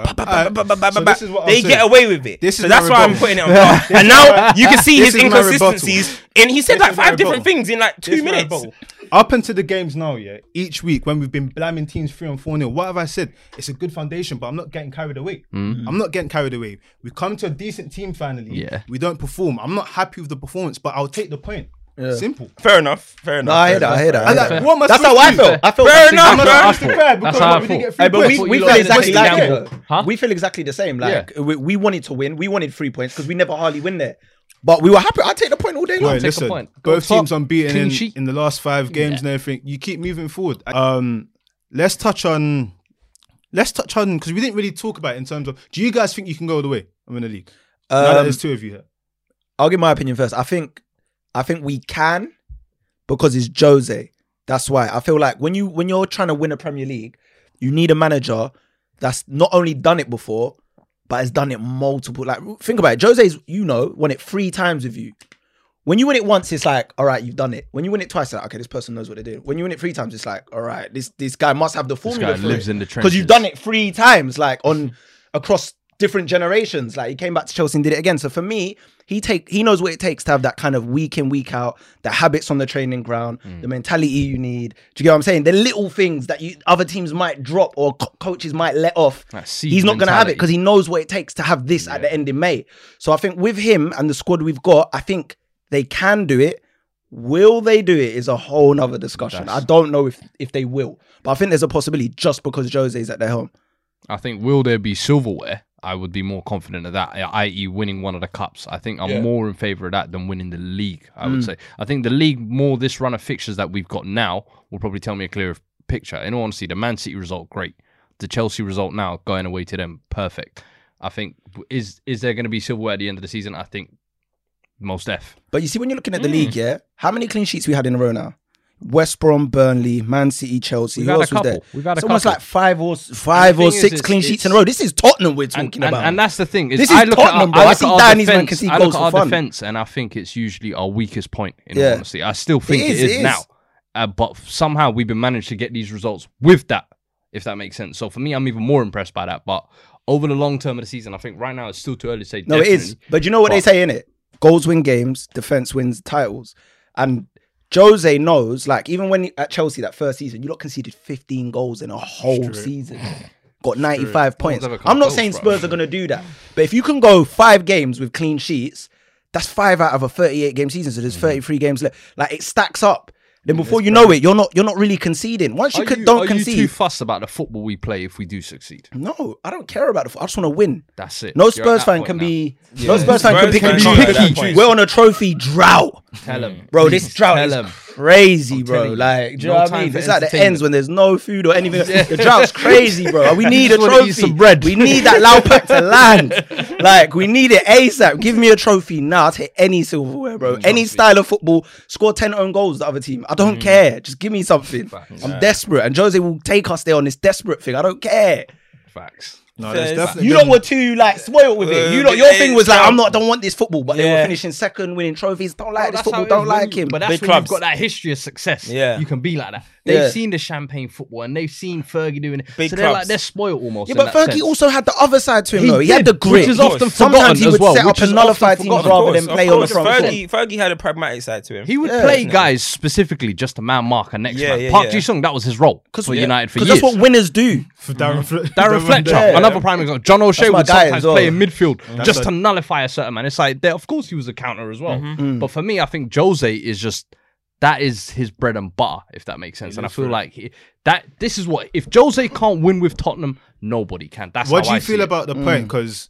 they get away with it. This so that's why I'm putting it on. and now you can see his inconsistencies, and he said this like five different things in like two this minutes. Up until the games now, yeah. Each week when we've been blaming teams three and four nil, what have I said? It's a good foundation, but I'm not getting carried away. Mm. I'm not getting carried away. We come to a decent team finally. Yeah. We don't perform. I'm not happy with the performance, but I'll take the point. Simple. Fair enough. Fair enough. No, I hear that. I hear that. I like, what am I That's how I to do? felt. I felt Fair exactly enough, the I'm bro. supposed to cry because That's how I we didn't felt. get three Hey, but we, we feel exactly let like Huh? We feel exactly the same. Like we, we wanted to win. We wanted three points because we never hardly win there. But we were happy. I take the point all day long. Wait, take a listen, point. Both top, teams unbeaten clean in, in the last five games Yeah. and everything. You keep moving forward. Um, let's touch on. Let's touch on because we didn't really talk about it in terms of. Do you guys think you can go all the way? I'm in the league. now that Um, there's two of you here. I'll give my opinion first. I think I think we can because it's Jose. That's why I feel like when you when you're trying to win a Premier League, you need a manager that's not only done it before, but has done it multiple. Like, think about it. Jose's, you know, won it three times with you. When you win it once, it's like, all right, you've done it. When you win it twice, it's like, okay, this person knows what they're doing. When you win it three times, it's like, all right, this this guy must have the formula. guy for lives in the trenches because you've done it three times, like on across different generations. Like he came back to Chelsea and did it again. So for me, he take he knows what it takes to have that kind of week in week out, the habits on the training ground, Mm. the mentality you need. Do you get what I'm saying? The little things that you other teams might drop or co- coaches might let off. He's not going to have it because he knows what it takes to have this at the end in May. So I think with him and the squad we've got, I think they can do it. Will they do it is a whole nother discussion. That's- I don't know if if they will, but I think there's a possibility just because Jose's at their home. I think will there be silverware? I would be more confident of that, i.e., winning one of the cups. I think I'm Yeah. more in favour of that than winning the league. I Mm. would say. I think the league more this run of fixtures that we've got now will probably tell me a clearer picture. In all honesty, the Man City result great, the Chelsea result now going away to them perfect. I think is is there going to be silverware at the end of the season? I think most F. But you see, when you're looking at Mm. the league, yeah, how many clean sheets we had in a row now? West Brom, Burnley, Man City, Chelsea. We've Who had a else was there? couple. We've had a it's almost couple. like five or five or thing is, six clean sheets in a row. This is Tottenham we're talking and, about. And, and that's the thing. Is This I is look Tottenham, bro. I I see our Danny's man defense, can see I goals look at for our defense, and I think it's usually our weakest point. In Yeah. honesty, I still think is, it is, it is. now. Uh, but somehow we've been managed to get these results with that, if that makes sense. So for me, I'm even more impressed by that. But over the long term of the season, I think right now it's still too early to say. no, it is. But you know what they say in it? Goals win games, defense wins titles. And Jose knows, like, even when he- at Chelsea that first season, you lot conceded 15 goals in a whole season. Got 95 points. I'm not close, saying bro. Spurs are going to do that. But if you can go five games with clean sheets, that's five out of a 38 game season. So there's Mm. 33 games left. Like, it stacks up. Then before you know it, you're not you're not really conceding. Once you, Are could, you, don't are you concede, too fussed about the football we play if we do succeed? no, I don't care about the. I just want to win. That's it. No You're Spurs fan can now. be. No Spurs fan can Spurs pick and can be choose. at that point. We're on a trophy drought, Tell him, hmm. bro. This drought Tell is him. crazy, bro. you. Like, do you No know what I mean? It's like the ends when there's no food or anything. The drought's crazy, bro. We need a just wanna eat trophy. some bread. We need that Lao pack to land. Like, we need it ASAP. Give me a trophy now. I'll take any silverware, bro. Any style of football. Score ten own goals. The other team. I don't hmm. care. Just give me something. I'm desperate, and Jose will take us there on this desperate thing. I don't care. Facts. No, Fair. there's definitely You lot were too like spoiled with it. Uh, You lot, your thing was like. I'm not, don't want this football, but they were Yeah. finishing second, winning trophies. Don't like Oh, this that's football. how it Don't is like you- him. But that's Big when clubs. you've got that history of success. Yeah. you can be like that. They've Yeah. seen the champagne football and they've seen Fergie doing it. Big so they're like they're spoiled almost. yeah, in but that Fergie sense. also had the other side to him, He though. He had did, the grit. which is often forgotten Sometimes forgotten he as would well, set which up and is nullify often teams forgotten. rather Of than play of on the course. front foot. Fergie, Fergie had a pragmatic side to him. He would play guys specifically just to man mark a next Yeah, man. yeah, Park yeah. Ji Sung, that was his role for yeah, United for 'cause years. that's what winners do. for Darren, Fle- Darren Fletcher, Yeah. another prime example. John O'Shea would guy sometimes as well. play in midfield just to nullify a certain man. It's like, there, of course, he was a counter as well. Mm. But for me, I think Jose is just that is his bread and butter, if that makes sense. and I lives feel for it. like he, that this is what if Jose can't win with Tottenham, nobody can. That's What do how you I feel see it. about the point? Because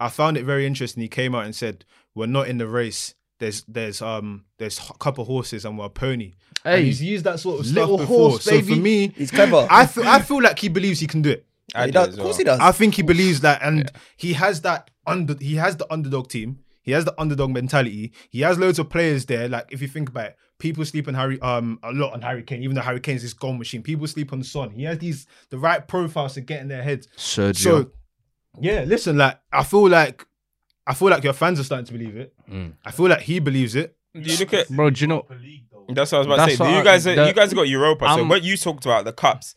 I found it very interesting. He came out and said, "We're not in the race. There's there's um there's a couple horses and we're a pony." Hey, and he's used that sort of stuff little before. horse, so baby. for me, He's clever. I feel I feel like he believes he can do it. I He do does. as Of course well. he does. I think he believes that, and he has that under. He has the underdog team. He has the underdog mentality. He has loads of players there. Like if you think about it, people sleep on Harry um a lot on Harry Kane. Even though Harry Kane's this goal machine, people sleep on Son. He has these the right profiles to get in their heads. Sergio. So yeah, listen, like I feel like I feel like your fans are starting to believe it. Mm. I feel like he believes it. Do you look at bro, do you know? That's what I was about to say. You guys, are, the- you guys got Europa. so what you talked about the cups,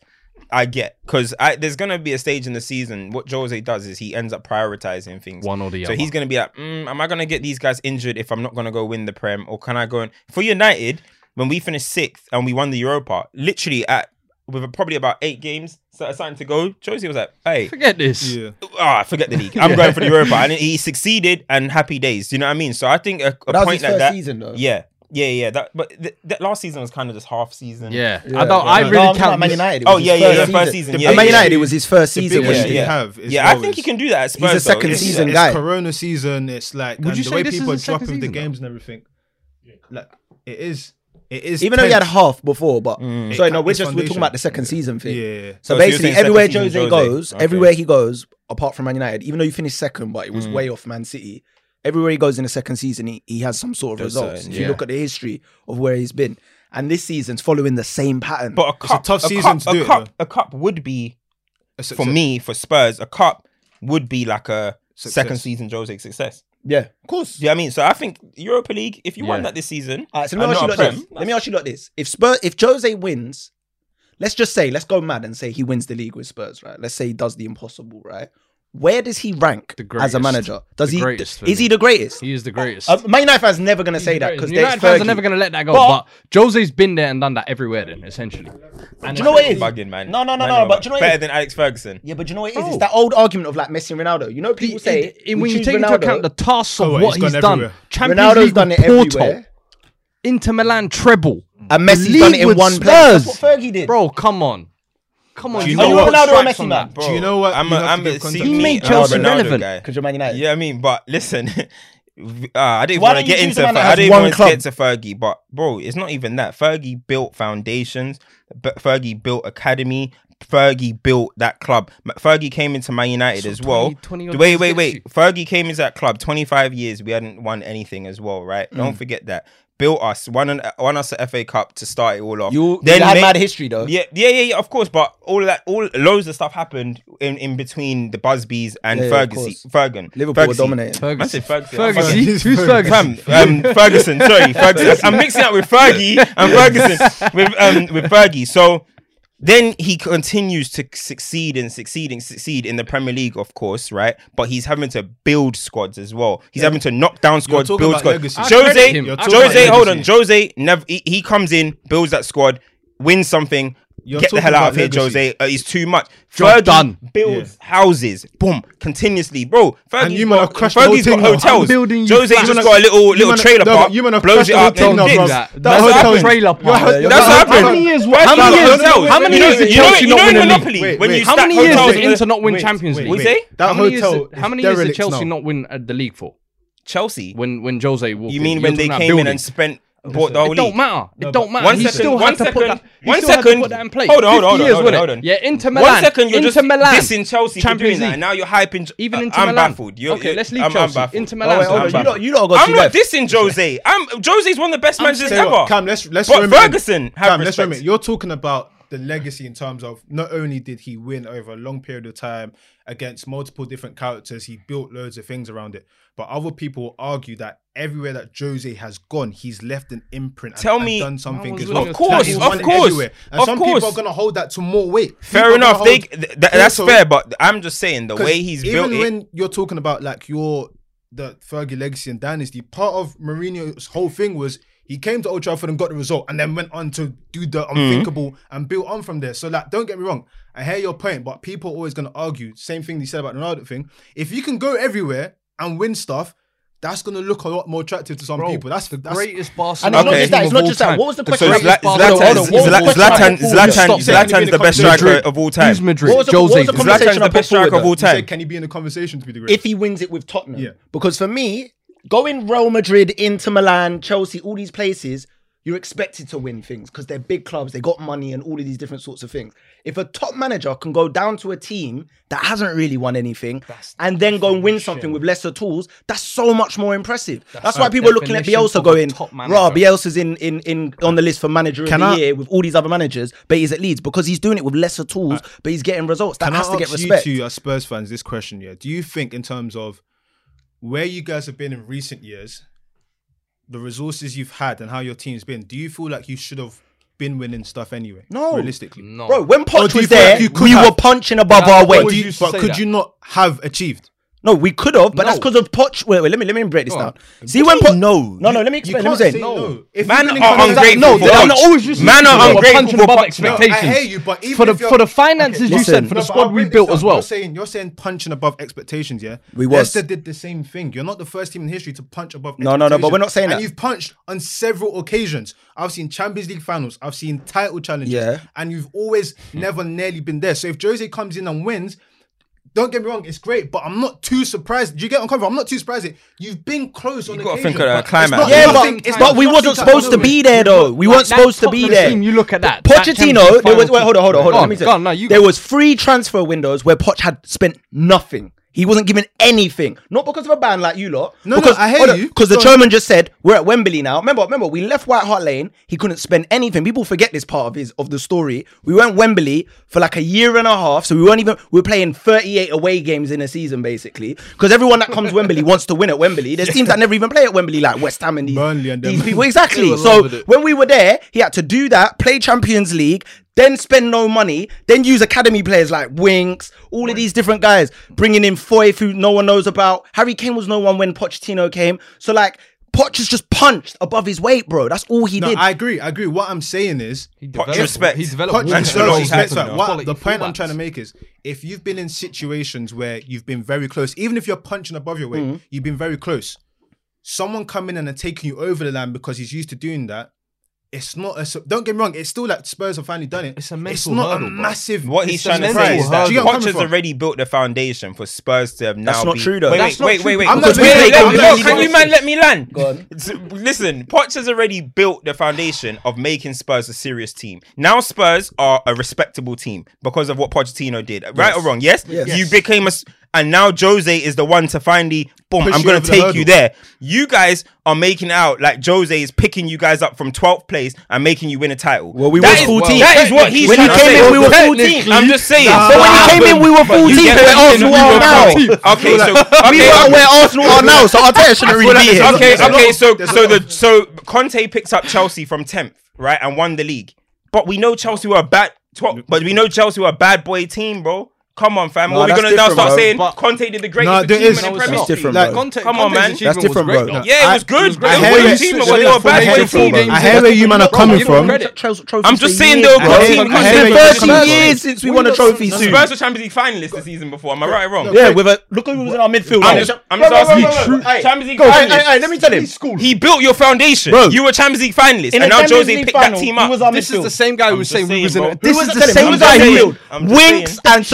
I get because there's gonna be a stage in the season. What Jose does is he ends up prioritizing things. One or the So other. So he's gonna be like, mm, am I gonna get these guys injured if I'm not gonna go win the Prem, or can I go and for United when we finished sixth and we won the Europa, literally at with probably about eight games so- starting to go, Jose was like, hey. Forget this. Yeah. Ah, forget the league. I'm going for the Europa, and he succeeded. And happy days. Do you know what I mean? So I think a, a But that was point his like first that. season, though. Yeah, yeah, yeah. That, but th- that last season was kind of just half season. Yeah, Yeah, I don't. I really No, I'm can't. about Man United. Oh yeah, yeah, first yeah. season. First season. The Yeah, Man yeah, United, it was his first The season. big yeah, issue he they did. yeah. have is Yeah, I think he can do that. At He's a second though. it's, season it's guy. Corona season. It's like Would you the say way this people is his second drop with the season, though? games and everything. Like it is. It is. Even though he had half before, but Mm. sorry, no, we're It's just we're talking about the second season thing. Yeah. So so basically, saying everywhere season Jose Jose. goes, Okay. everywhere he goes, apart from Man United, even though you finished second, but it was Mm. way off Man City. Everywhere he goes in the second season, he, he has some sort of Does results. certain, if you look at the history of where he's been, and this season's following the same pattern. But a a cup, tough a season cup, to a do it, cup, though. a cup would be for me for Spurs. A cup would be like a second season Jose success. Yeah, of course. Yeah, you know I mean? So I think Europa League, if you won that this season, All right, so let me and ask you like a this. Let me ask you like this: If Spurs, if Jose wins, let's just say, let's go mad and say he wins the league with Spurs, right? Let's say he does the impossible, right? Where does he rank as a manager? Does The he? greatest for is me. he the greatest? He is the greatest. Uh, Man United fans never gonna say that because greatest. there's United fans are never going to let that go. But- But, Jose's been there and done that everywhere. Then essentially, and Do you know what it is? bugging, man. No, no, no, Man, no. But do you know what better is? than Alex Ferguson. Yeah, but do you know what it is? Oh. It's that old argument of like Messi and Ronaldo. You know, people say It- it- when you choose take into account the tasks of Oh, what he's he's done, everywhere. Champions Ronaldo's League done it Porto, everywhere, Inter Milan treble, and Messi's done it in one Spurs. place. That's what Fergie did, bro. Come on, come on. Do you Are know you what? Ronaldo or strikes Messi man? that. Bro, Do you know what? I'm You a, have I'm a, see context. He me, made Chelsea Ronaldo relevant. Because you're Man United. Yeah, I mean, but listen, uh, I didn't want to get into. Fer- I didn't want to get to Fergie, but bro, it's not even that. Fergie built foundations. but Fergie built academy. Fergie built that club. Fergie came into Man United So as well. 20 20 wait, wait, wait. Fergie came into that club. Twenty five years. We hadn't won anything as well, right? Don't forget that. Built us, won, an, won us the FA Cup to start it all off. You, then you had made- mad history though. yeah, yeah, yeah, yeah, of course. But all of that, all loads of stuff happened in, in between the Busbys and Yeah, yeah, Ferguson. course. Ferguson. Liverpool were Ferguson. dominating. I Ferguson. said Ferguson. Ferguson. Who's Who's Ferguson? Ferguson? Fam, um, Ferguson. Sorry, Ferguson. I'm mixing up with Fergie and Ferguson with um with Fergie. So then he continues to succeed and succeed and succeed in the Premier League, of course, right? But he's having to build squads as well. He's having to knock down squads, build squads. legacy. I credit Jose, him. You're talking Jose, hold on. Jose never he, he comes in, builds that squad, wins something. You're get the hell out of here, legacy. Jose. Uh, he's too much. Job Fergie done. builds houses, boom, continuously, bro. Fergie's And you man have got, crushed the whole Fergie's got thing hotels. I'm building you Jose flats. just You got a little little man- trailer no, park. you man have blows crushed it the up. whole and now, digs. bro. That, That that's what what happened. trailer park. You're- you're- That's what How happened. many years- First how many got years- hotels. how many You know- years did you know- Chelsea you not know win in a league? Monopoly Wait, when wait. you How stack many years hotels did on the- Inter not win wait, Champions wait, League? What you wait. say? That how many years? hotel Did, how many years did Chelsea not win uh, the league for? Chelsea. When when Jose walked You in? mean You're when they talking about came in building. and spent bought the whole It don't matter. It don't matter. One he second, still one had to put that. he one still had to put that in place. Hold on, hold on, hold on, years, hold on, hold on. Yeah, Inter Milan. One second, you're Inter just Milan. dissing Chelsea Champions for doing that, League. and now you're hyping. Even uh, Inter I'm Milan. baffled. You're, okay, let's leave I'm, Chelsea. I'm baffled. Inter Oh, Milan. wait, hold on. You baffled. lot, you lot got I'm not dissing Jose. I'm Jose's one of the best managers Tell you ever. what, Cam, let's let's But remember- Ferguson, have Cam, let's respect. remember. You're talking about the legacy in terms of not only did he win over a long period of time against multiple different characters, he built loads of things around it. But other people argue that everywhere that Jose has gone, he's left an imprint. And, Tell and me- done something was as well. a course, he's of won course, everywhere. And of some course. people are gonna hold that to more weight. Fair People enough. They, th- th- that's Also- fair, but I'm just saying the way he's even built it. when you're talking about like your the Fergie legacy and dynasty, part of Mourinho's whole thing was he came to Old Trafford and got the result, and then went on to do the Mm-hmm. unthinkable and built on from there. So like, don't get me wrong, I hear your point, but people are always gonna argue same thing they said about the Ronaldo thing. If you can go everywhere and win stuff. That's gonna look a lot more attractive to some Bro, people. That's the that's, greatest And Barcelona it's not Okay. just that. It's not just that. What was the question? Zla- Greatest Zlatan, Barcelona. Hold what was the question Zlatan, Zlatan, Stop Zlatan's the best be in the striker Madrid. of all time. Who's Madrid? What was the- what was Jose. the conversation Zlatan's the best striker of all time. said, can he be in the conversation to be the greatest? if he wins it with Tottenham. Yeah. Because for me, going Real Madrid, Inter Milan, Chelsea, all these places, you're expected to win things because they're big clubs, they got money and all of these different sorts of things. If a top manager can go down to a team that hasn't really won anything and then go and win something with lesser tools, that's so much more impressive. That's, why people are looking at Bielsa going, top "Rah, manager." Bielsa's in, in in on the list for manager of the I- year with all these other managers, but he's at Leeds because he's doing it with lesser tools, uh, but he's getting results. That Can has I to get respect. you two as Spurs fans this question? Yeah, do you think in terms of where you guys have been in recent years, the resources you've had, and how your team's been, do you feel like you should have been winning stuff anyway? No. realistically, No. Bro, when Or Poch was feel like there, you we have? were punching above our weight. But, you, but could that. you not have achieved? No, we could have, but that's because of Poch. Wait, wait, let me let me break this Go down. on. See when do you Poch? know? No, no, let me explain. Let me can't say. say no. If Man are in ungrateful No, for they Poch. are always just Man are We're ungrateful punching for above Poch. expectations. I hear you, but even for the if you're- for the finances you listen. said for the No, but squad I'll we break built this as down. well. You're saying you're saying punching above expectations, yeah. We was. Leicester did the same thing. You're not the first team in history to punch above. No, no, no, but we're not saying that. and that. you've punched on several occasions. I've seen Champions League finals. I've seen title challenges. Yeah. and you've always never nearly been there. So if Jose comes in and wins. Don't get me wrong, it's great, but I'm not too surprised. Do you get what I'm coming from? I'm not too surprised. You've been close on You gotta think of the but it's Yeah, but, it's but we wasn't supposed to be there though. We weren't supposed to be there. you look at that. that Pochettino, Champions there was final wait, hold on, hold on, hold Go on. on, Let me on, no, you there go. was free transfer windows where Poch had spent nothing. He wasn't given anything, not because of a ban like you lot. No, no, because, I hear you. Because the chairman just said we're at Wembley now. Remember, remember, we left White Hart Lane. He couldn't spend anything. People forget this part of his of the story. We went Wembley for like a year and a half, so we weren't even. We were playing 38 away games in a season, basically, because everyone that comes Wembley wants to win at Wembley. There's teams that never even play at Wembley, like West Ham and these, Burnley and these people. Exactly. So when we were there, he had to do that, play Champions League, then spend no money, then use academy players like Winks, all of these different guys, bringing in Foyth, who no one knows about. Harry Kane was no one when Pochettino came. So like, Poch is just punched above his weight, bro. That's all he No, did. I agree. I agree. What I'm saying is, He Poch developed- respect. He developed Poch Man, deserves a lot respect, happened. What- Quality the point I'm trying to make is, if you've been in situations where you've been very close, even if you're punching above your weight, Mm-hmm. you've been very close. Someone coming in and taking you over the line because he's used to doing that. It's not a. Don't get me wrong. It's still like Spurs have finally done it. It's a It's mental not hurdle, a bro. massive. What he's trying to say is Do that you get where I'm Poch coming has from? already built the foundation for Spurs to have now. That's not be- true, though. Wait, That's wait, wait, wait, wait. I'm not wait, wait, that. let me- I'm no, Can you man let me land? Go on. S- Listen, Poch has already built the foundation of making Spurs a serious team. Now Spurs are a respectable team because of what Pochettino did. Right or wrong? Yes. Yes. You became a, s- and now Jose is the one to finally boom. Push I'm you gonna over the take hurdle. you there. You guys are making out like Jose is picking you guys up from 12th place and making you win a title. Well, we That was is- 14. That is what he's When he trying to came say. in, we were Technically, 14. I'm just saying. Nah. But when he came in, we were 14. You get Where what I'm Arsenal saying? are now. Okay, so We okay, are where Arsenal are now, so Arteta shouldn't really be here. Okay, There's a lot okay. So, so the so Conte picks up Chelsea from tenth, right, and won the league. But we know Chelsea were a bad, tw- but we know Chelsea were a bad boy team, bro. Come on, fam. No, what are we gonna now start bro. saying? But- Conte did the greatest No, there achievement is- in Premier League. different, Like, bro. Conte, Come on, man. That's different, bro. though. Yeah, it was good. great. It I was hear a you. team, So but they were bad I hear- team. I hear where you man are coming from. I'm just saying they were I good team. I It's hear been where you're 30 years since we won a trophy soon. Spurs were Champions League finalists the season before. Am I right or wrong? Yeah, with a look who was in our midfield. I'm just, I'm Bro, just bro, asking bro, bro, you. bro, hey, Champions League go, finalists. hey, hey, let me tell him. He built your foundation. You were Champions League finalists, In and the now Jose picked that team up. This is the same guy who was saying we was in bro. a. Who This is the same guy. our saying. midfield? I'm just Winks saying. and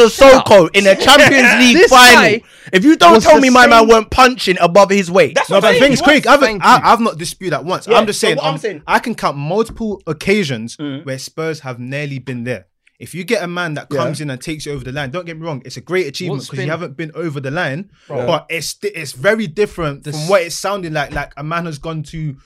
Sissoko in a Champions League This final. guy If you don't was tell the me my man same- weren't punching above his weight, That's No, what but I'm the saying. thing is, He Craig, was. I've, Thank I, you. I've not disputed that once. Yeah, I'm just so saying, what I'm um, saying- I can count multiple occasions Mm. where Spurs have nearly been there. If you get a man that comes in and takes you over the line, don't get me wrong, it's a great achievement What's because you been- haven't been over the line, but it's it's very different from what it's sounding like. Like a man has gone to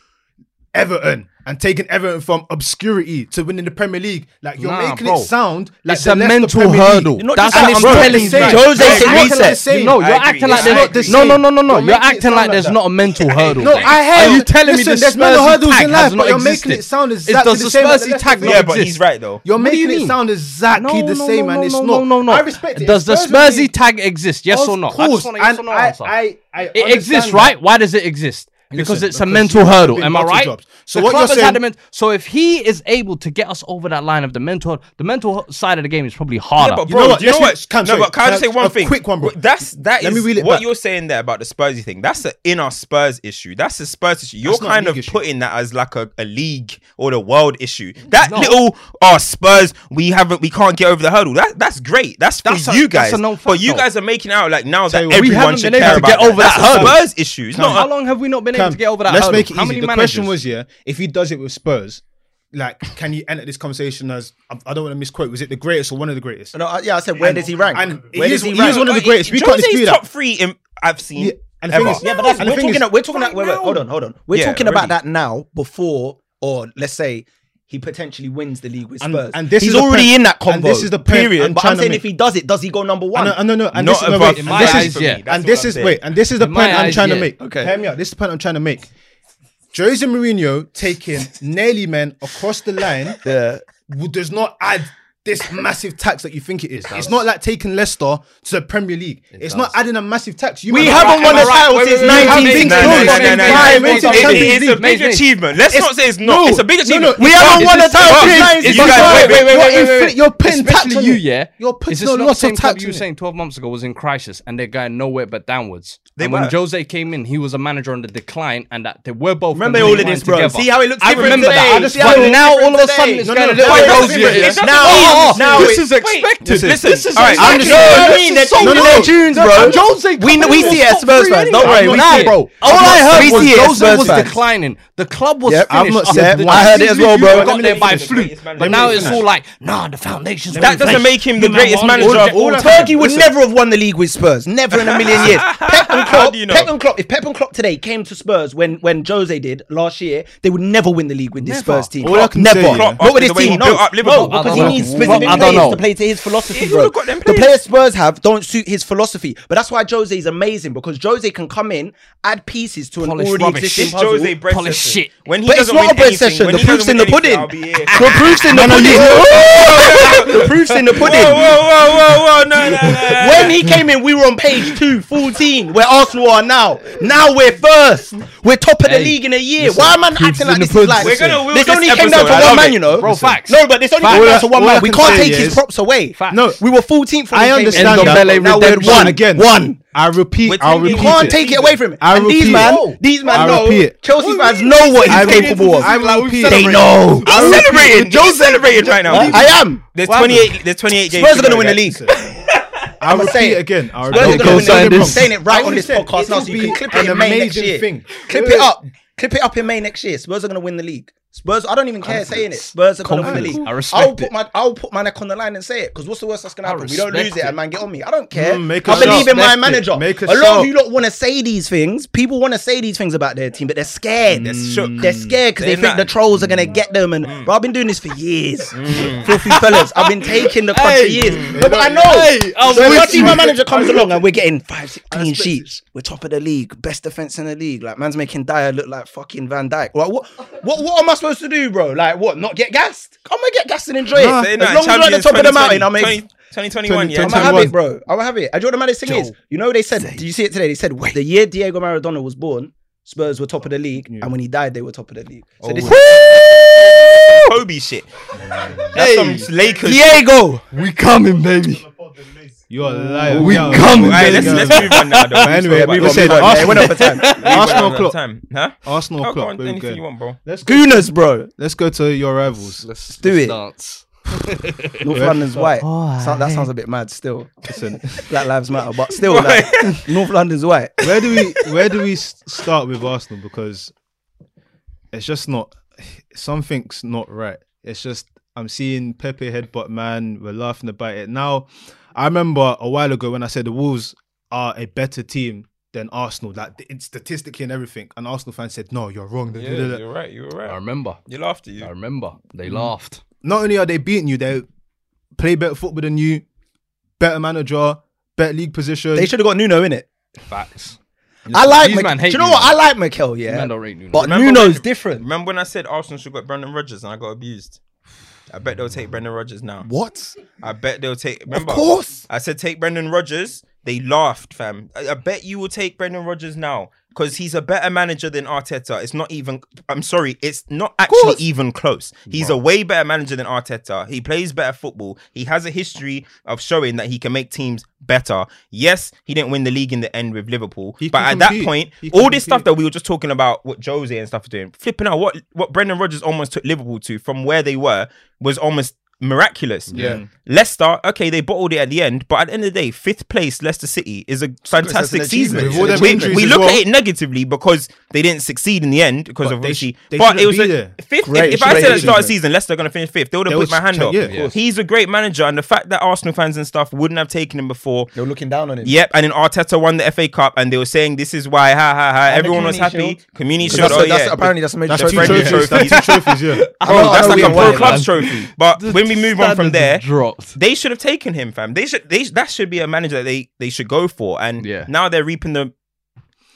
Everton and taking Everton from obscurity to winning the Premier League. Like you're Nah, making bro. it sound like It's the a mental Premier hurdle. Not That's what I'm bro. telling you. the Jose It's said not reset. No, you're agree. acting like I there's agree. no, no, no, no, no. You're You're acting like like there's that. not a mental hurdle. No. I hear Are you. you telling Listen, me the there's mental Spursy hurdles tag in life, but you're making it sound exactly the the same as the Spursy tag not Yeah, but exist? he's right though. You're What do you making it sound exactly the same, and it's not. No, no, no. I respect it. Does the Spurs Spursy tag exist? Yes or no? I course, just want a yes or and no I, answer. I, I It exists, right? Why does it exist? Because Listen, it's a because mental hurdle. Am I right? jobs. So the what you're saying- men- so if he is able to get us over that line of the mental, the mental side of the game is probably harder. Yeah, but You bro, know what? you know Let's what? re- Cam, no, sorry, but can I just say can I- one a thing? quick one, bro. That's that Let me is reel it what back. you're saying there about the Spursy thing. That's an inner Spurs issue. That's a Spurs issue. You're That's not a kind of issue. putting that as like a, a league or the world issue. That No. little oh Spurs, we haven't, we can't get over the hurdle. That that's great. That's for That's a- you that's guys. a known but you guys are making out like now that you what, we everyone should care about get that. over That's that a hurdle. Spurs issue. It's Cam, not. How long have we not been able Cam, to get over that let's hurdle? make it How easy. many The managers? question was, yeah, if he does it with Spurs, like, can you enter this conversation as I- I don't want to misquote? Was it the greatest or one of the greatest? No, I- yeah, I said where And- does he rank? and where he does is- he he rank? is one of the greatest. We can't Jose's dispute top three in, I've seen. Yeah, and the thing ever. is- Yeah, but that's And we're thing talking. is- we're talking. right wait, wait, now. hold on, hold on. We're Yeah, talking already. about that now before, or let's say he potentially wins the league with Spurs. and this he's is already point- in that and combo. this is the point period. I'm but I'm saying make. if he does it, does he go number one? know, I know, no, and Not this no, wait, and this eyes, is yeah. And this is wait, and this is the In my point I'm eyes, trying to make. Okay. hear me out. This is the point I'm trying to make. Jose Mourinho taking nearly men across the line Yeah. does not add this massive tax that you think it is. It's not like taking Leicester to the Premier League. it's not adding a massive tax. You We haven't won a title since wait, wait, wait, wait, 1960. No, no, no, no, no, no, no. Five, It- eight, it- Champions It's a League. big achievement. Let's not say it's no, not. It's a big no, no, achievement. We haven't won a It's title since It's 1960. not. guys- wait, wait, wait, You're wait, wait. You're putting tax on you, yeah. You're Is putting a not the lot same of tax you were saying 12 months ago was in crisis and they're going nowhere but downwards? They and when Jose came in, he was a manager on the decline, and that they were both. Remember all of this, bro. Together. See how it looks. I remember today. that. I just, but now all of a sudden it's no, kind no, no, no, of now. Oh, oh, now this is expected. Listen, this is. All right, I'm just. I No no no, tunes, bro. Jose, we we see it as Spurs fans. Don't worry, bro. All I heard was Jose was declining. The club was finished. I heard it as well, bro. Got there by fluke, but now it's all like, nah, the foundations. That doesn't make him the greatest manager of all. Turkey would never have won the league with Spurs. Never in a million years. Klopp, you know? Pep and Klopp, if Pep and Klopp today came to Spurs when when Jose did last year, they would never win the league with this. Spurs team. Klopp, never. Say, Klopp, Not with this team. No, because he needs specific players to play to his philosophy, bro. Players. The players Spurs have don't suit his philosophy, but that's why Jose is amazing because Jose can come in, add pieces to Polish an already rubbish. existing puzzle. Jose bread Polish session. shit. When he but it's not a bread session. The proof's in the pudding. The proof's in the pudding. The proof's in the pudding. Whoa, whoa, whoa, whoa, no, no, no. When he came in, we were on page two fourteen. where Arsenal are now. Now we're first. We're top of the league in a year. listen, Why am I acting like this? Like We're gonna win this this only came down to one man, it. you know. Bro, facts. No, but this only came down to one man. We can't take his props away. Facts. No. we were 14th. when I understand End of that. Now we're redemption one again. One. I repeat. I repeat. You can't it. take it away from him. I and these repeat man, it. these man I know. repeat it. Chelsea fans know what he's repeat capable of. I repeat it. They know. I'm celebrating. Joe's celebrating right now. I am. There's 28. There's 28 games. Spurs are gonna win the league. I I'm repeat say it. again. I repeat Words are gonna win. We're saying it right on this podcast now, so you can clip it in May next year. Clip it up. Clip it up in May next year. Spurs are gonna win the league. Spurs, I don't even care saying it. Spurs are going to win the league. I respect I'll put my I'll put my neck on the line and say it because what's the worst that's going to happen? We don't lose it, and man, get on me. I don't care. Mm, I believe shot. in my manager. it. Make a a lot of you lot want to say these things. People want to say these things about their team, but they're scared. They're shook. They're scared because they think the trolls are going to get them. And bro, I've been doing this for years. Filthy fellas, I've been taking the punt for years. No, but I know. Hey, I'm so when my manager comes along and we're getting five, six clean sheets, we're top of the league, best defense in the league. Like man's making Dier look like fucking Van Dijk. What? What? What am I supposed supposed to do, bro? Like what? Not get gassed? Come and get gassed and enjoy Nah. it. As long as you're at the top of the mountain, I'm. 20, 2021, yeah. I'm gonna have it, bro. I'm to have it. And do you know what the maddest thing is? You know what they said? Did you see it today? They said the year Diego Maradona was born, Spurs were top of the league, and when he died, they were top of the league. So oh. this Kobe shit. That's some Lakers. Diego, we coming, baby. You're alive. Mm. We yeah. come. All right, let's, let's move on now. But anyway, we on. Said, move on. Arsenal, time. Arsenal clock. Time. Huh? Arsenal oh, clock. On, anything you want, bro. Let's Gooners, bro. Let's go to your rivals. Let's, do it. Dance. North London's white. Oh, so, that sounds a bit mad. Still, listen, Black Lives Matter, but still, like, North London's white. Where do we where do we start with Arsenal? Because it's just not something's not right. It's just I'm seeing Pepe headbutt man. We're laughing about it now. I remember a while ago when I said the Wolves are a better team than Arsenal, like statistically and everything. And Arsenal fans said, "No, you're wrong." Yeah, you're right. You're right. I remember. You laughed at you. I remember. They mm. laughed. Not only are they beating you, they play better football than you, better manager, better league position. They should have got Nuno in it. Facts. I like. Do you know Nuno. what? I like Mikel, yeah. Man don't rate Nuno. But Remember Nuno's when, different. Remember when I said Arsenal should get Brendan Rodgers and I got abused? I bet they'll take Brendan Rodgers now. What? I bet they'll take. Remember, of course. I said take Brendan Rodgers they laughed, fam. I, I bet you will take Brendan Rodgers now because he's a better manager than Arteta. It's not even. I'm sorry. It's not actually even close. He's wow. a way better manager than Arteta. He plays better football. He has a history of showing that he can make teams better. Yes, he didn't win the league in the end with Liverpool, he but at compete. that point, all compete. this stuff that we were just talking about, what Jose and stuff are doing, flipping out. What what Brendan Rodgers almost took Liverpool to from where they were was almost miraculous. Yeah. Leicester, okay, they bottled it at the end, but at the end of the day, fifth place Leicester City is a fantastic season. We, we look well. at it negatively because they didn't succeed in the end because but of Richie. But it was a fifth. Great, if, if I said at the start of the season Leicester are going to finish fifth, they would have put my hand ch- up. Yeah. He's a great manager, and the fact that Arsenal fans and stuff wouldn't have taken him before, they were looking down on him. Yep, and then Arteta won the FA Cup, and they were saying this is why, ha ha ha. And Everyone was happy. Shield. Community shield. Oh yeah. Apparently that's a major. Two trophies. Yeah. Oh, that's like oh, a pro clubs trophy. But me move on from there, dropped. they should have taken him, fam. They should. They that should be a manager that they they should go for. And yeah. now they're reaping the.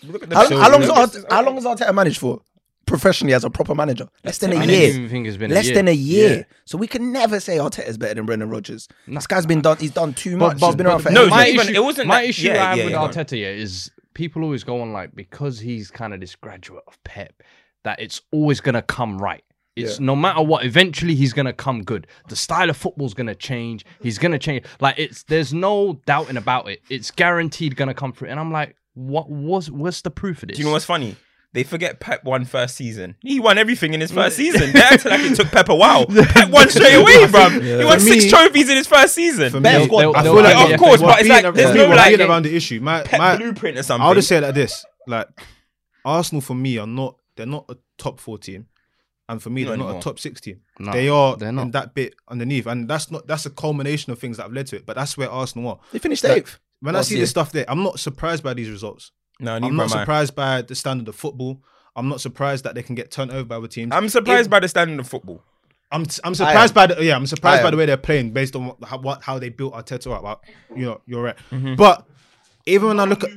the how, how long is Arte, how Arteta managed for? Professionally, as a proper manager, less than a year. less a year. than a year. Yeah. So we can never say Arteta's better than Brendan Rodgers. No. This guy's been done. He's done too much. But, but, he's been around for no, my issue, it wasn't. My that, issue yeah, I have with Arteta yeah, is people always go on like because he's kind of this graduate of Pep that it's always gonna come right. It's yeah. no matter what, eventually he's gonna come good. The style of football's gonna change. He's gonna change. Like it's there's no doubting about it. It's guaranteed gonna come through. And I'm like, what was what's the proof of this? Do you know what's funny? They forget Pep won first season. He won everything in his first season. They acted like it took Pep a while. Pep won straight away, bro. Yeah. He won six me, trophies in his first season. For me, they'll, they'll, I feel like, like of course, but it's like there's no like around the issue. My, Pep my blueprint or something. I'll just say it like this: like Arsenal for me are not they're not a top four team and for me Not they're not a top six team. No, they are they're in not. that bit underneath, and that's not that's a culmination of things that have led to it. But that's where Arsenal are. They finished Like, eighth. When I see year. this stuff there, I'm not surprised by these results. no, I'm not I. surprised by the standard of football. I'm not surprised that they can get turned over by other teams. I'm surprised If- by the standard of football. I'm I'm surprised by the yeah I'm surprised by the way they're playing based on what how, what, how they built Arteta up. You know you're right, Mm-hmm. but even when I look at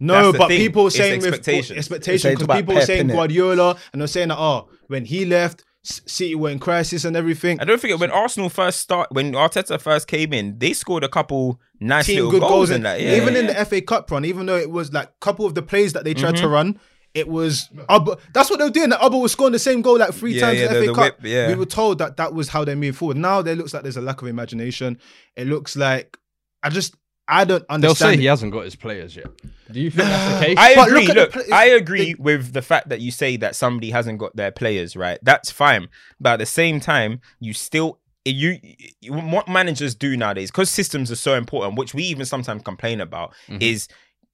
no, That's the but thing. people It's saying with expectations. They expectations say because people were Pep, saying innit? Guardiola and they're saying that oh when he left City were in crisis and everything. I don't forget when Arsenal first start when Arteta first came in, they scored a couple nice Team little good goals, goals in that. Yeah, even in the FA Cup run, even though it was like a couple of the plays that they tried Mm-hmm. to run. It was Auba. That's what they were doing. That Auba was scoring the same goal like three Yeah, times yeah, in the the- FA the Cup. whip, yeah. We were told that that was how they moved forward. Now there looks like there's a lack of imagination. It looks like I just I don't understand. They'll say it. he hasn't got his players yet. Do you think that's the case? I But agree. look Look, at I it's- agree with the fact that you say that somebody hasn't got their players right. That's fine, but at the same time, you still you, you what managers do nowadays because systems are so important, which we even sometimes complain about, Mm-hmm. is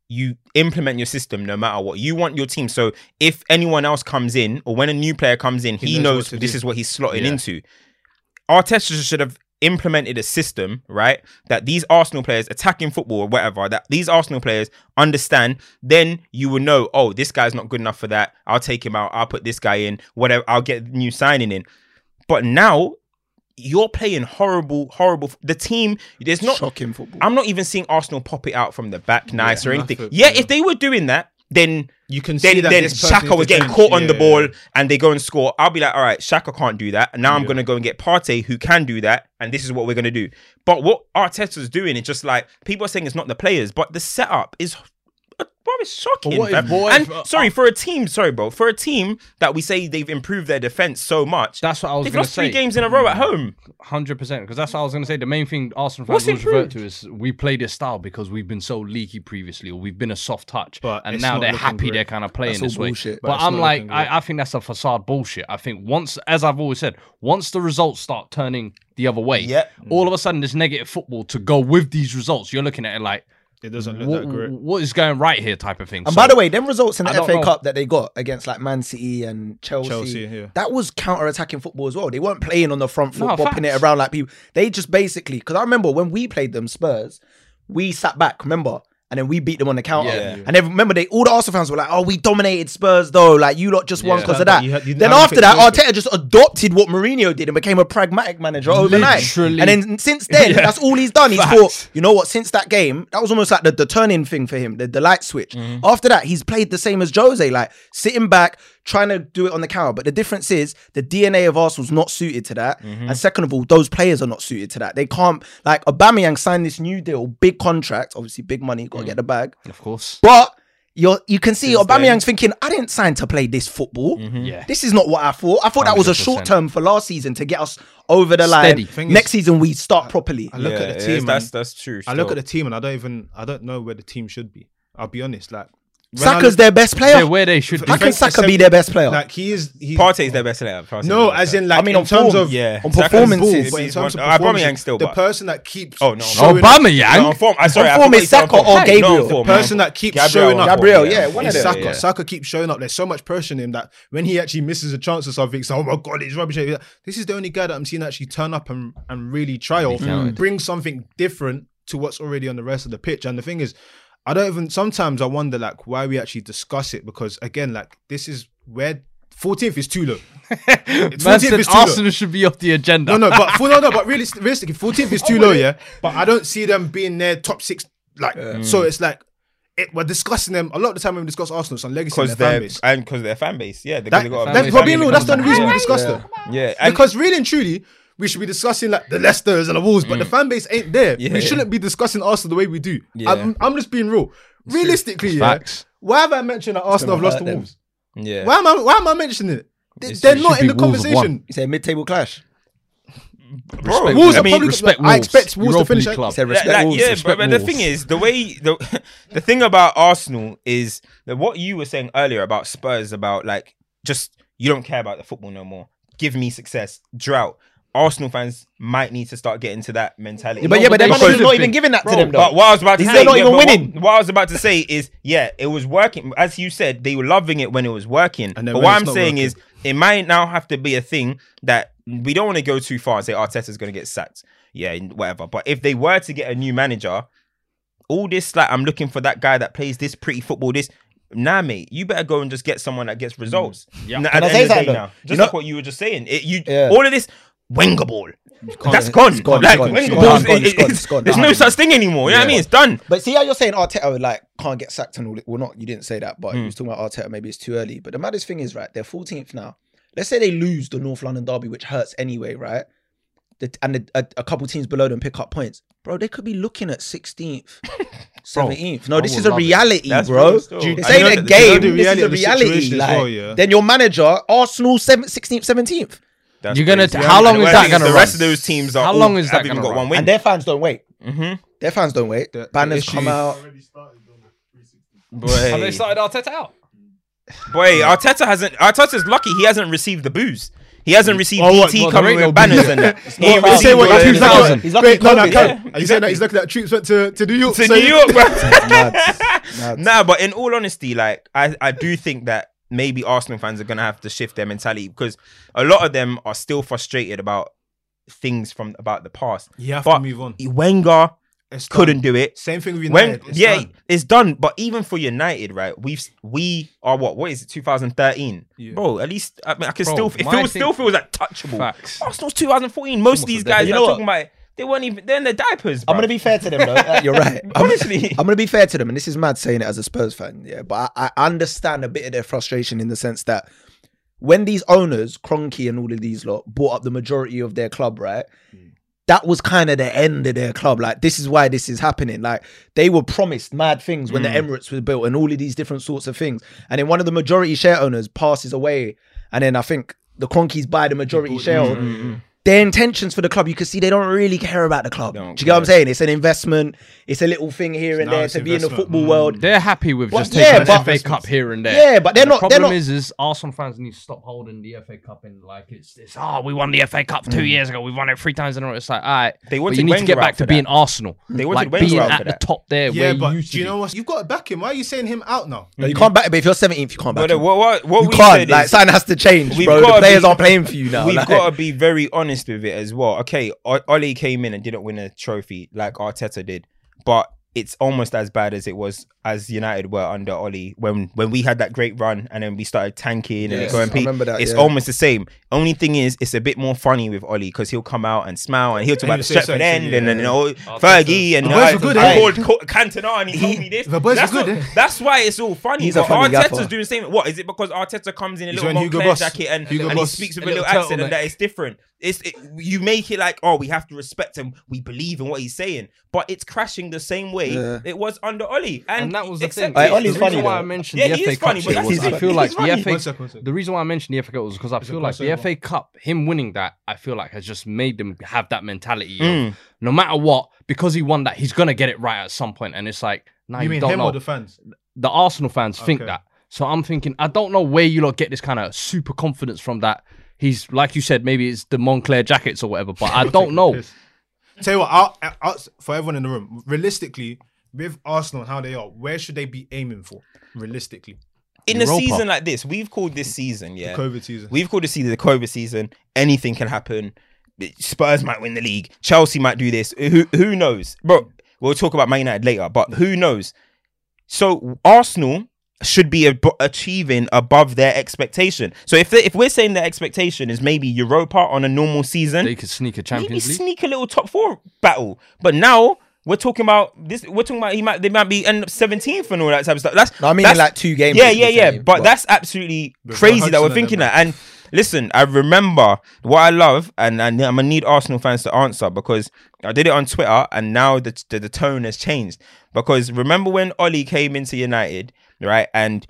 you implement your system no matter what you want your team. So if anyone else comes in or when a new player comes in, he, knows knows, this do. is what he's slotting Yeah. into. Arteta should have implemented a system, right? That these Arsenal players, attacking football or whatever, that these Arsenal players understand, then you will know, oh, this guy's not good enough for that. I'll take him out. I'll put this guy in, whatever. I'll get new signing in. But now you're playing horrible, horrible. The team, there's not. Shocking football. I'm not even seeing Arsenal pop it out from the back nice or anything. Yeah, yeah. if they were doing that, then You can see then, that then Xhaka was getting caught on the ball and they go and score. I'll be like, all right, Xhaka can't do that. And now I'm going to go and get Partey who can do that. And this is what we're going to do. But what Arteta's doing is just like, people are saying it's not the players, but the setup is. Bro, it's shocking. But what if- and if- uh, sorry for a team, sorry, bro, for a team that we say they've improved their defense so much. That's what I was they've going to lost three games in a row at home. Hundred percent, because that's what I was going to say. The main thing Arsenal fans always revert to is we play this style because we've been so leaky previously, or we've been a soft touch, But and now they're happy great. they're kind of playing That's all this way. bullshit. But, But I'm like. I, I think that's a facade bullshit. I think once, as I've always said, once the results start turning the other way, Yep. all of a sudden this negative football to go with these results, you're looking at it like, It doesn't look what, that great. what is going right here, type of thing. And So- by the way, them results in I the don't FA know. Cup that they got against like Man City and Chelsea, Chelsea, yeah. that was counter-attacking football as well. They weren't playing on the front foot, No, bopping it around like people. They just basically, because I remember when we played them Spurs, we sat back, remember? And then we beat them on the counter. Yeah. And then remember, they all the Arsenal fans were like, "Oh, we dominated Spurs though. Like you lot just won because But of that." you had- you then after that, close to Arteta just adopted what Mourinho did and became a pragmatic manager overnight. Literally. And then since then, Yeah. that's all he's done. He's Facts. thought, you know what? Since that game, that was almost like the, the turning thing for him, the, the light switch. Mm-hmm. After that, he's played the same as Jose, like sitting back, trying to do it on the counter. But the difference is the DNA of Arsenal's not suited to that. Mm-hmm. And second of all, those players are not suited to that. They can't, like, Aubameyang signed this new deal, big contract, obviously big money, Mm. got to get the bag. of course, But you're, you can see Since Aubameyang's thinking, I didn't sign to play this football. yeah. This is not what I thought. I thought that was a short term for last season to get us over the Steady. line. Thing is- Next season we start properly. I look Yeah, at the yeah, team. That's that's true. I look at the team and I don't even I don't know where the team should be. I'll be honest. Like when I Saka's their best player. They're where they should be. How can Saka be their best player? Like he is. He, Partey's their best player. Partey's no, best as in like I mean, in terms form, of yeah, on performances. ball, but in he's terms of Aubameyang performances, still, the person that keeps Oh, no, no. showing up- Aubameyang. No, on form. I sorry, On I form forgot is Saka form. or No, Gabriel? the person no. that keeps Gabriel showing up. Gabriel, yeah, one of them. Saka. Yeah. Saka keeps showing up. There's so much pressure on him that when he actually misses a chance or something, it's like, oh my god, it's rubbish. This is the only guy that I'm seeing actually turn up and, and really try or counted. bring something different to what's already on the rest of the pitch. And the thing is, I don't even sometimes I wonder like why we actually discuss it because again, like this is where 14th is too low. Man 14th said is too low. Arsenal should be off the agenda. No, no, but for, no, no, but realis- realistically, 14th is oh, too low, yeah. But I don't see them being their top six. Like, so mm. it's like it, we're discussing them a lot of the time when we discuss Arsenal. It's on legacy and because their fan they're base. and because their fan base, yeah, That, they got a fan that, big being family real, that's the only reason we discuss Yeah. them. Yeah, and Because really and truly, we should be discussing like the Leicesters and the Wolves, but the mm. fan base ain't there. Yeah, we yeah. shouldn't be discussing Arsenal the way we do. Yeah. I'm, I'm just being real. Realistically, yeah. Facts. Why have I mentioned that Arsenal have lost to them. Wolves? yeah, Why am I? Why am I mentioning it? They, It's- they're it not should in the Wolves have won. conversation. You say mid table clash. bro, Respect Wolves I mean, probably- respect I expect Wolves to Europa finish League it. club. Said Like- respect like, Wolves. yeah, but, respect but the Wolves. thing is, the way the the thing about Arsenal is that what you were saying earlier about Spurs about like just you don't care about the football no more. Give me success, drought. Arsenal fans might need to start getting to that mentality. But yeah, but they they're not been. even giving that to them though. but what I was about to They're say, not yeah, even but what- winning. What, I was about to say is, yeah, it was working. As you said, they were loving it when it was working. And But what I'm saying working. is, it might now have to be a thing that we don't want to go too far and say Arteta's going to get sacked. Yeah, whatever. But if they were to get a new manager, all this like I'm looking for that guy that plays this pretty football. This nah, mate, you better go and just get someone that gets mm. results. Yeah. N- At the say end of the day now, just You know- like what you were just saying, it, you Yeah. all of this Wenger ball. That's It's gone. gone, Like it's gone, Wenger it's ball's- gone, it's gone, it- it's gone, it's- it's gone. There's no such thing anymore. You know what I mean? It's done. But see how you're saying Arteta like can't get sacked and all. Well, not you didn't say that, but Hmm. you was talking about Arteta. Maybe it's too early. But the maddest thing is, right? They're 14th now. Let's say they lose the North London derby, which hurts anyway, right? The, and the, a, a couple teams below them pick up points, bro. They could be looking at 16th, 17th. No, I this is a love it. reality, bro. real. This ain't a that- you know game. This is a reality. Like, well, yeah. then your manager, Arsenal, 7th, 16th, 17th, That's You're gonna- crazy. how long And is that gonna The run? rest of those teams are How all- long is that haven't even gonna got run? one win. and their fans don't wait. mm-hmm. Their fans don't wait. The- the Banners issue- come out. Have they started Arteta out? boy, Arteta hasn't. Arteta's lucky. He hasn't received the boos. He hasn't received Oh, what- BT what, coming there with banners boos. and that. He ain't about- You received what? the- He's He's lucky. lucky- he's lucky Wait, no, no, COVID, Cam, yeah. Are you saying that he's lucky that troops went to, to New York? to so New York, bro. Nads. Nads. Nah, but in all honesty, like I, I do think that maybe Arsenal fans are gonna have to shift their mentality because a lot of them are still frustrated about things from about the past. You have But to move on. Wenger It's couldn't do it. Same thing with When United. it's yeah, done. it's done. But even for United, right? We've we are what? What is it? 2013, Yeah. bro. At least I mean, I can Bro, still. It feels thing- still feels like touchable. Facts. Arsenal's 2014. Most of these guys You know are what? talking about it, they weren't even. They're in their diapers. I'm gonna be fair to them though. Uh, You're right. I'm, Honestly. I'm gonna be fair to them, and this is mad saying it as a Spurs fan, yeah. But I, I understand a bit of their frustration in the sense that when these owners, Kroenke and all of these lot, bought up the majority of their club, right? Hmm. That was kind of the end of their club. Like, this is why this is happening. Like, they were promised mad things when the hmm. Emirates was built and all of these different sorts of things. And then one of the majority share owners passes away, and then I think the Kroenkes buy the majority share. Their intentions for the club, you can see they don't really care about the club. Don't you get what I'm saying? It's an investment. It's a little thing here and there it's to be in the football Mm. world. They're happy with Well, just yeah, taking but- the FA Cup here and there. Yeah, but they're the not. They're problem not. is, is Arsenal fans need to stop holding the FA Cup in like it's it's oh we won the FA Cup two years ago we won it three times in a row. It's like all right, They but wanted you need to get back to being that. Arsenal. They wanted like Wenger being out at for the top there Yeah, where but you used do you know what? You've got to back him. Why are you saying him out now? No, you can't back. Him but if you're 17th, you can't back. But him. what what, what you we can't. Like is, something has to change, We've bro. The gotta players be- aren't playing for you now. We've got to be very honest with it as well. Okay, O- Ole came in and didn't win a trophy like Arteta did, but it's almost as bad as it was as United were under Ole when when we had that great run and then we started tanking and Yes, going I remember that, It's yeah. almost the same. Only thing is, it's a bit more funny with Ole because he'll come out and smile and he'll talk And about the say Stretford end and, yeah. and you know, Fergie and The I, boys were good, I eh? called Cantona and he, told me this. the boys that's, good, what- eh? that's why it's all funny. He's a but funny Arteta's gaffer. doing the same. What is it because Arteta comes in a He's little wearing Hugo Boss. jacket and, Hugo and he speaks with A a little little accent and that is different. It's you make it like oh we have to respect him. We believe in what he's saying, but it's crashing the same way Yeah. it was under Ole. And, And that was the accept thing. it. Hey, Ole's the funny, reason why. I mentioned Yeah, the he FA is Cup funny, but that's was I feel like funny. the FA One second, one second. the reason why I mentioned the FA Cup was because I feel like the. FA Cup, him winning that, I feel like has just made them have that mentality. Of, Mm. no matter what, because he won that, he's gonna get it right at some point. And it's like, nah, You you, mean don't him know. or the fans? the Arsenal fans think that. So I'm thinking, I don't know where you lot get this kind of super confidence from that. He's like you said, maybe it's the Moncler jackets or whatever, but I don't know. Yes. Tell you what, I'll, I'll, for everyone in the room, realistically, with Arsenal and how they are, where should they be aiming for? Realistically, in a season like this, we've called this season, yeah. COVID season. We've called this season the COVID season. Anything can happen. Spurs might win the league. Chelsea might do this. Who who knows, bro? We'll talk about Man United later, but who knows? So Arsenal should be ab- achieving above their expectation. So if they, if we're saying their expectation is maybe Europa on a normal season, They could sneak a maybe Champions League. sneak a little top four battle. But now we're talking about this. We're talking about he might they might be end up seventeenth and all that type of stuff. That's No, I mean that's- like two games. yeah, yeah, yeah. fair, But, that's absolutely crazy that we're thinking that. And listen, I remember what I love, and, and I'm gonna need Arsenal fans to answer because I did it on Twitter, and now the the, the tone has changed. Because remember when Ole came into United, right, and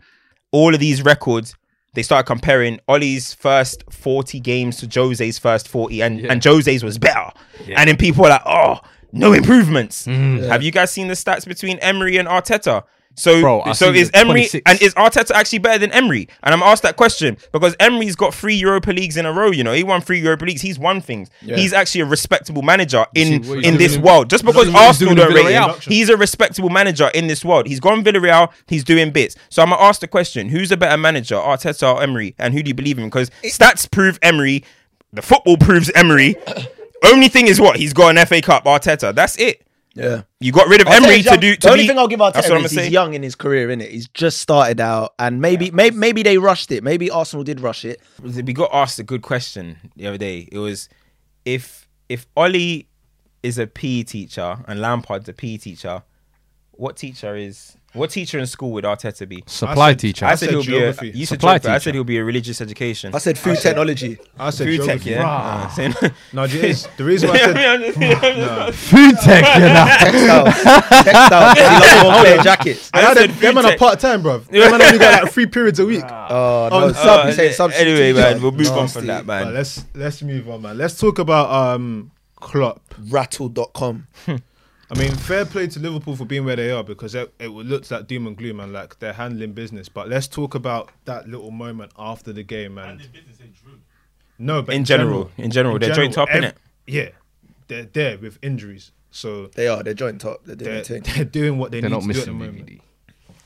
all of these records they started comparing Ole's first 40 games to Jose's first 40, and, and Jose's was better. And then people were like, oh, no improvements. Mm. Have you guys seen the stats between Emery and Arteta? So, Bro, so is Emery 26. and is Arteta actually better than Emery? And I'm asked that question because Emery's got three Europa leagues in a row. You know, he won three Europa leagues. He's won things. He's actually a respectable manager in see in this world. Just because see what he's Arsenal don't rate him, he's a respectable manager in this world. He's gone Villarreal. He's doing bits. So I'm gonna ask the question: Who's a better manager, Arteta or Emery? And who do you believe in? Because stats prove Emery. The football proves Emery. Only thing is what he's got an FA Cup. Arteta. That's it. Yeah. You got rid of I'll Emery he's to young. do. the only be, thing I'll give That's Arteta what is he's say. young in his career, innit? He's just started out, and maybe, maybe, maybe they rushed it. Maybe Arsenal did rush it. we got asked a good question the other day. It was if if Ole is a PE teacher and Lampard's a PE teacher, what teacher is what teacher in school would Arteta be? Supply said- teacher. I I said, said he'll geography. be a you said Supply geography, I said he'll be a religious education. I said food technology. I said Food tech, yeah. Uh, saying- No, the, the reason why I said Food tech, you know. Textiles. Textiles. He loves more player jackets. I I said said them man food are tech. part time, bro. Them man only got like three periods a week. Oh, no. Oh, sub, Uh, you say substitute anyway, man, we'll move on from that, man. let's let's move on, man. Let's talk about um Klopp. Rattle.com. I mean, fair play to Liverpool for being where they are because it, it looks like doom and gloom and like they're handling business. But let's talk about that little moment after the game and no, but In general, in general, they're joint top, ev- innit? Yeah, they're there with injuries, so They are. They're joint top. They're doing they're, their they're doing what they They're need not to do at the missing moment. VVD.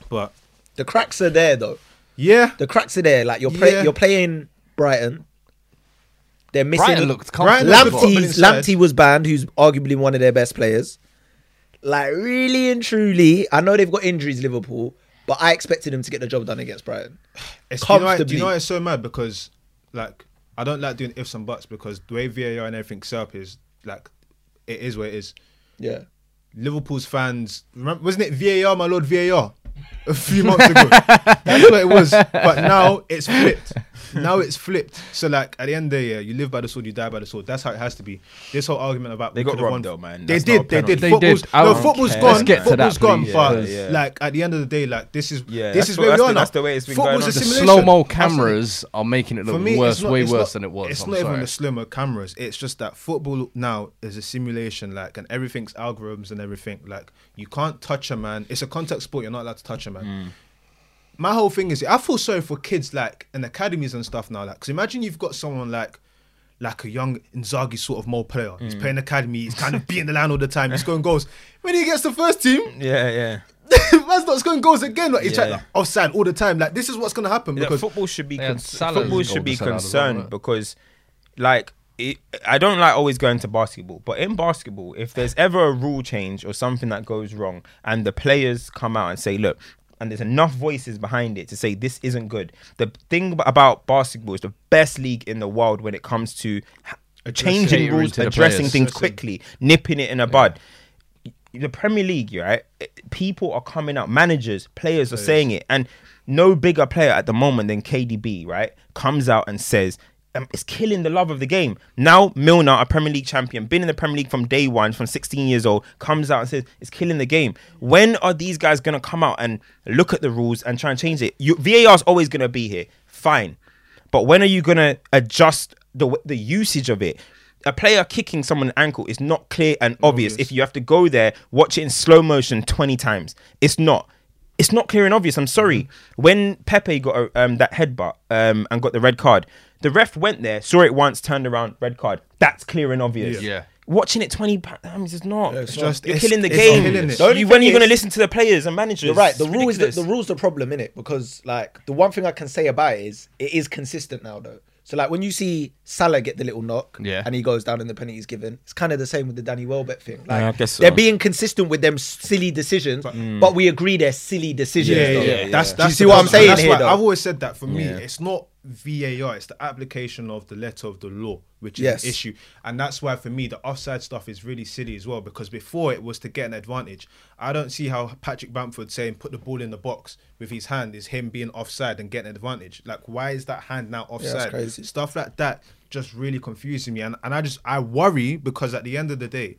But The cracks are there, though. yeah, The cracks are there. Like you're play, Yeah. you're playing Brighton. They're missing. Brighton looked Brighton comfortable. looked Lamptey was banned, who's arguably one of their best players. Like really and truly, I know they've got injuries, Liverpool, but I expected them to get the job done against Brighton. It's, you know, why- do you know why it's so mad? Because like I don't like doing ifs and buts because the way VAR and everything set up is like it is what it is. Yeah. Liverpool's fans, remember, wasn't it VAR, my lord VAR, a few months ago? That's what it was. But now it's flipped. Now it's flipped. So like at the end of the year, you live by the sword, you die by the sword. That's how it has to be. This whole argument about They got could've robbed won- though, man. They did. They did. They Football's, did. No, don't football's care. gone. Let's get to football's that, gone. please. But Yeah, yeah. like at the end of the day, like this is Yeah, this is what- where that's we are the- now. that's the way it's been Football's going on. The slow mo cameras are making it For look me, worse, it's not, way worse than it was. It's not even sorry. the slimmer cameras. It's just that football now is a simulation, like, and everything's algorithms and everything. Like, you can't touch a man. It's a contact sport. You're not allowed to touch a man. Mm. My whole thing is, I feel sorry for kids like in academies and stuff now. Like, because imagine you've got someone like. Like a young Inzaghi sort of mole player. Mm. He's playing academy. He's kind of beating the line all the time. He's scoring goals. When he gets the first team, Yeah, yeah. man's not scoring goals again. Like, he's Yeah. like, offside all the time. Like this is what's gonna happen Yeah, because football should be They had football should be to set out as well, concerned because, like, it, I don't like always going to basketball, but in basketball, if there's ever a rule change or something that goes wrong, and the players come out and say, "Look," and there's enough voices behind it to say this isn't good. The thing about basketball is the best league in the world when it comes to ha- changing rules, addressing things quickly, nipping it in a bud the Premier League, right? Eh, people are coming out, managers, players are saying it, and no bigger player at the moment than KDB, right? Comes out and says. Um, it's killing the love of the game. Now Milner, a Premier League champion, been in the Premier League from day one, from 16 years old, comes out and says it's killing the game. When are these guys gonna come out and look at the rules and try and change it? You, VAR is always gonna be here, fine, but when are you gonna adjust the the usage of it? A player kicking someone's ankle is not clear and obvious. If you have to go there, watch it in slow motion twenty times, it's not. It's not clear and obvious. I'm sorry. When Pepe got a, um, that headbutt um, and got the red card, the ref went there, saw it once, turned around, red card. That's clear and obvious. Yeah. yeah. Watching it 20 times is not. it's it's just you're It's- killing the it's game. killing it. The You, when are you going to listen to the players and managers? You're right. The It's rule is the, the rule's the problem in it because like the one thing I can say about it is it is consistent now though. So like when you see Salah get the little knock, Yeah. and he goes down in the penalty he's given, it's kind of the same with the Danny Welbeck thing. Like Yeah, I guess so. they're being consistent with them silly decisions, but we agree they're silly decisions. Yeah, yeah, though. yeah. That's, Do that's you see what I'm saying That's here, why though? I've always said that for me, Yeah. it's not VAR, it's the application of the letter of the law, which is Yes. an issue. And that's why for me, the offside stuff is really silly as well, because before it was to get an advantage. I don't see how Patrick Bamford saying put the ball in the box with his hand is him being offside and getting an advantage. Like, why is that hand now offside? crazy. Stuff like that just really confuses me. And, and I just, I worry because at the end of the day,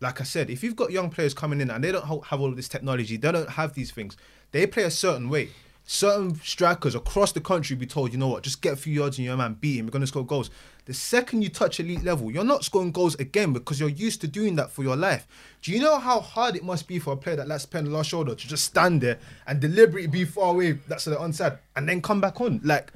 like I said, if you've got young players coming in and they don't have all of this technology, they don't have these things. They play a certain way. Certain strikers across the country be told, you know what, just get a few yards in your man, beat him, we're gonna score goals. The second you touch elite level, you're not scoring goals again because you're used to doing that for your life. Do you know how hard it must be for a player that lacks pen last shoulder to just stand there and deliberately be far away, that's the onside, and then come back on? Like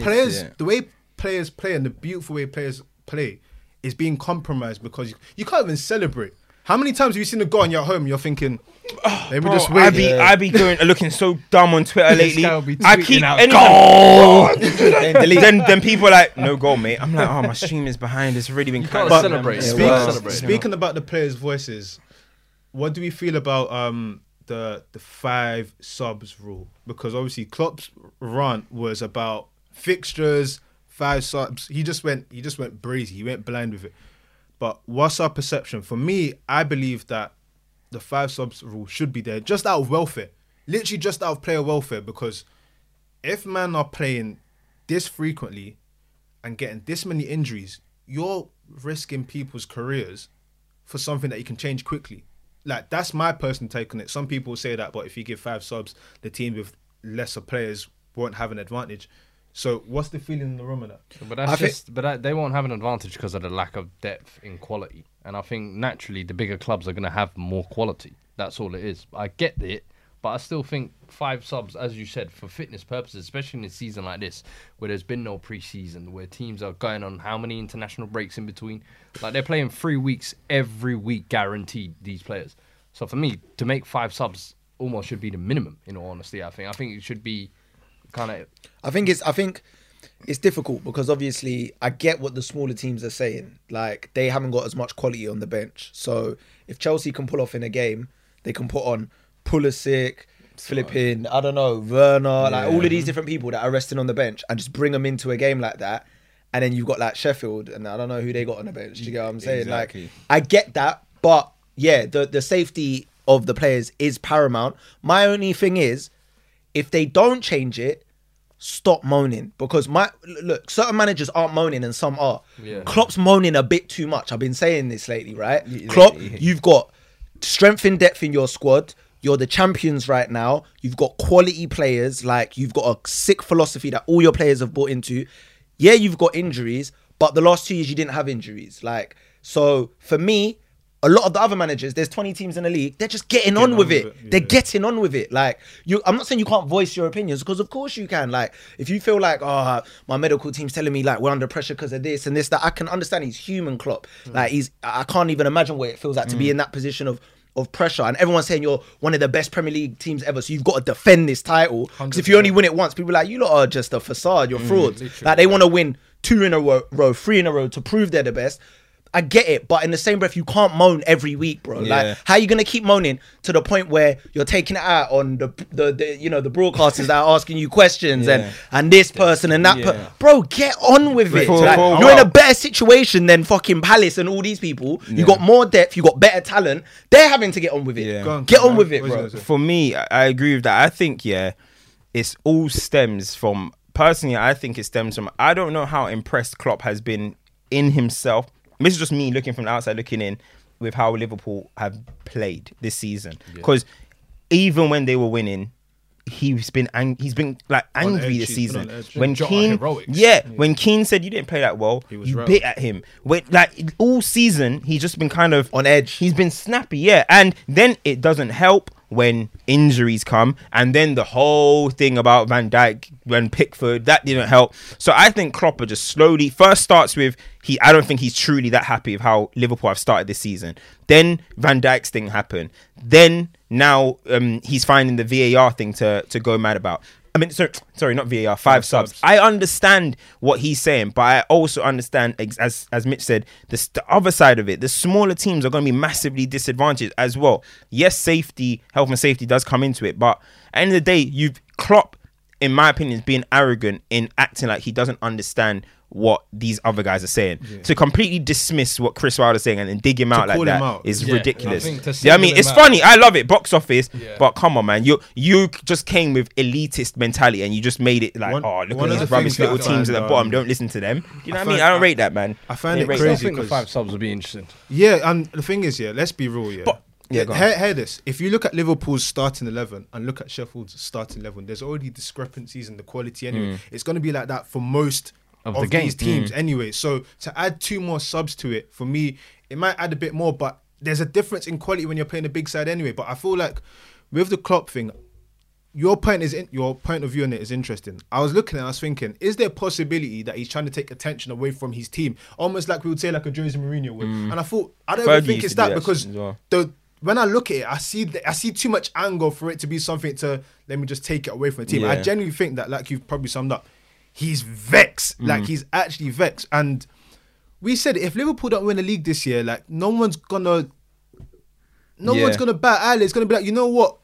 players, yeah. the way players play and the beautiful way players play is being compromised because you, you can't even celebrate. How many times have you seen a goal and you're at home you're thinking, let me Bro, just I wait? be I be going looking so dumb on Twitter lately. guy will be I tweeting keep out, anything- Then then then people are like no goal, mate. I'm like, oh my stream is behind. It's already been gotta kind celebrate. Yeah, Speak- well, celebrate. speaking about the players' voices, what do we feel about um the the five subs rule? Because obviously Klopp's rant was about fixtures, five subs. He just went he just went breezy. He went blind with it. But what's our perception? For me, I believe that the five subs rule should be there just out of welfare. Literally just out of player welfare because if men are playing this frequently and getting this many injuries, you're risking people's careers for something that you can change quickly. Like that's my personal take on it. Some people say that, but if you give five subs, the team with lesser players won't have an advantage. So what's the feeling in the room of that? But that's I think- just, but that, they won't have an advantage because of the lack of depth in quality. And I think naturally the bigger clubs are going to have more quality. That's all it is. I get it, but I still think five subs, as you said, for fitness purposes, especially in a season like this, where there's been no preseason, where teams are going on how many international breaks in between. Like they're playing three weeks every week, guaranteed. These players. So for me, to make five subs almost should be the minimum. In all honesty, I think. I think it should be kind of I think it's I think it's difficult because obviously I get what the smaller teams are saying. Like they haven't got as much quality on the bench. So if Chelsea can pull off in a game, they can put on Pulisic, flipping, I don't know, Werner, like all of these different people that are resting on the bench and just bring them into a game like that. And then you've got like Sheffield, and I don't know who they got on the bench. Do you get what I'm saying? Exactly. Like I get that, but yeah, the the safety of the players is paramount. My only thing is, if they don't change it, stop moaning because my look certain managers aren't moaning and some are. Yeah. Klopp's moaning a bit too much. I've been saying this lately, right? Klopp, you've got strength and depth in your squad. You're the champions right now. You've got quality players. Like you've got a sick philosophy that all your players have bought into. Yeah, you've got injuries, but the last two years you didn't have injuries. Like so, for me, a lot of the other managers, there's 20 teams in the league. They're just getting on on with with it. it, They're getting on with it. Like you, I'm not saying you can't voice your opinions because of course you can. Like if you feel like, oh, my medical team's telling me like we're under pressure because of this and this, that I can understand. He's human, Klopp. Mm. Like he's, I can't even imagine what it feels like to be mm. in that position of of pressure. And everyone's saying you're one of the best Premier League teams ever, so you've got to defend this title. Because if you only win it once, people are like you lot are just a facade. You're mm, frauds. like they want to win two in a row, row, three in a row to prove they're the best. I get it, but in the same breath, you can't moan every week, bro. Yeah. Like, how you gonna keep moaning to the point where you're taking it out on the the, the you know the broadcasters that are asking you questions Yeah. and and this person and that, per- Yeah. bro. Get on with it. For- Like, for a you're in a better situation than fucking Palace and all these people. You Yeah. got more depth. You got better talent. They're having to get on with it. Yeah. Go on, Get go on with it, bro. you gonna say? for me, I I agree with that. I think yeah, it's all stems from personally. I think it stems from I don't know how impressed Klopp has been in himself. This is just me looking from the outside looking in with how Liverpool have played this season. Because even when they were winning. He's been ang- he's been like angry edge, this season. When Keane, heroics. yeah, when Keane said you didn't play that well, he was you right. bit at him. When like all season, he's just been kind of On edge. He's been snappy, yeah. And then it doesn't help when injuries come, and then the whole thing about Van Dijk when Pickford that didn't help. So I think Klopp just slowly first starts with he. I don't think he's truly that happy with how Liverpool have started this season. Then Van Dijk's thing happened. Then now um, he's finding the VAR thing to to go mad about. I mean, sorry, sorry, not VAR, five, subs. subs. I understand what he's saying, but I also understand, as as Mitch said, the, the other side of it. The smaller teams are going to be massively disadvantaged as well. Yes, safety, health and safety does come into it, but at the end of the day, you've Klopp, in my opinion, is being arrogant in acting like he doesn't understand what these other guys are saying. To completely dismiss what Chris Wilder's saying and then dig him out like call that out. is Yeah, ridiculous. I Yeah, I mean, it's out- funny. I love it, box office, Yeah. but come on, man, you you just came with elitist mentality and you just made it like, One- oh, look at these the rubbish little teams at the bottom. um, Don't listen to them. You know I what I mean? I don't rate that, man. I find it rate I crazy think the 'cause- five subs would be interesting. Yeah, and the thing is, yeah, let's be real, yeah. But Yeah, go hear, hear this. If you look at Liverpool's starting eleven and look at Sheffield's starting eleven, there's already discrepancies in the quality. Anyway, Mm. it's going to be like that for most Of of, the game. these teams. Mm. Anyway, so to add two more subs to it for me, it might add a bit more, but there's a difference in quality when you're playing a big side anyway. But I feel like with the Klopp thing, your point is in, your point of view on it is interesting. I was looking and I was thinking, is there a possibility that he's trying to take attention away from his team, almost like we would say like a Jose Mourinho would? Mm. And I thought I don't even think it's that that because well. the when I look at it, I see the, I see too much angle for it to be something to let me just take it away from the team. I genuinely think that, like you've probably summed up, he's vexed. Mm. Like he's actually vexed. And we said if Liverpool don't win the league this year, like no one's gonna, no Yeah. one's gonna bat eyelid. It's gonna be like you know what.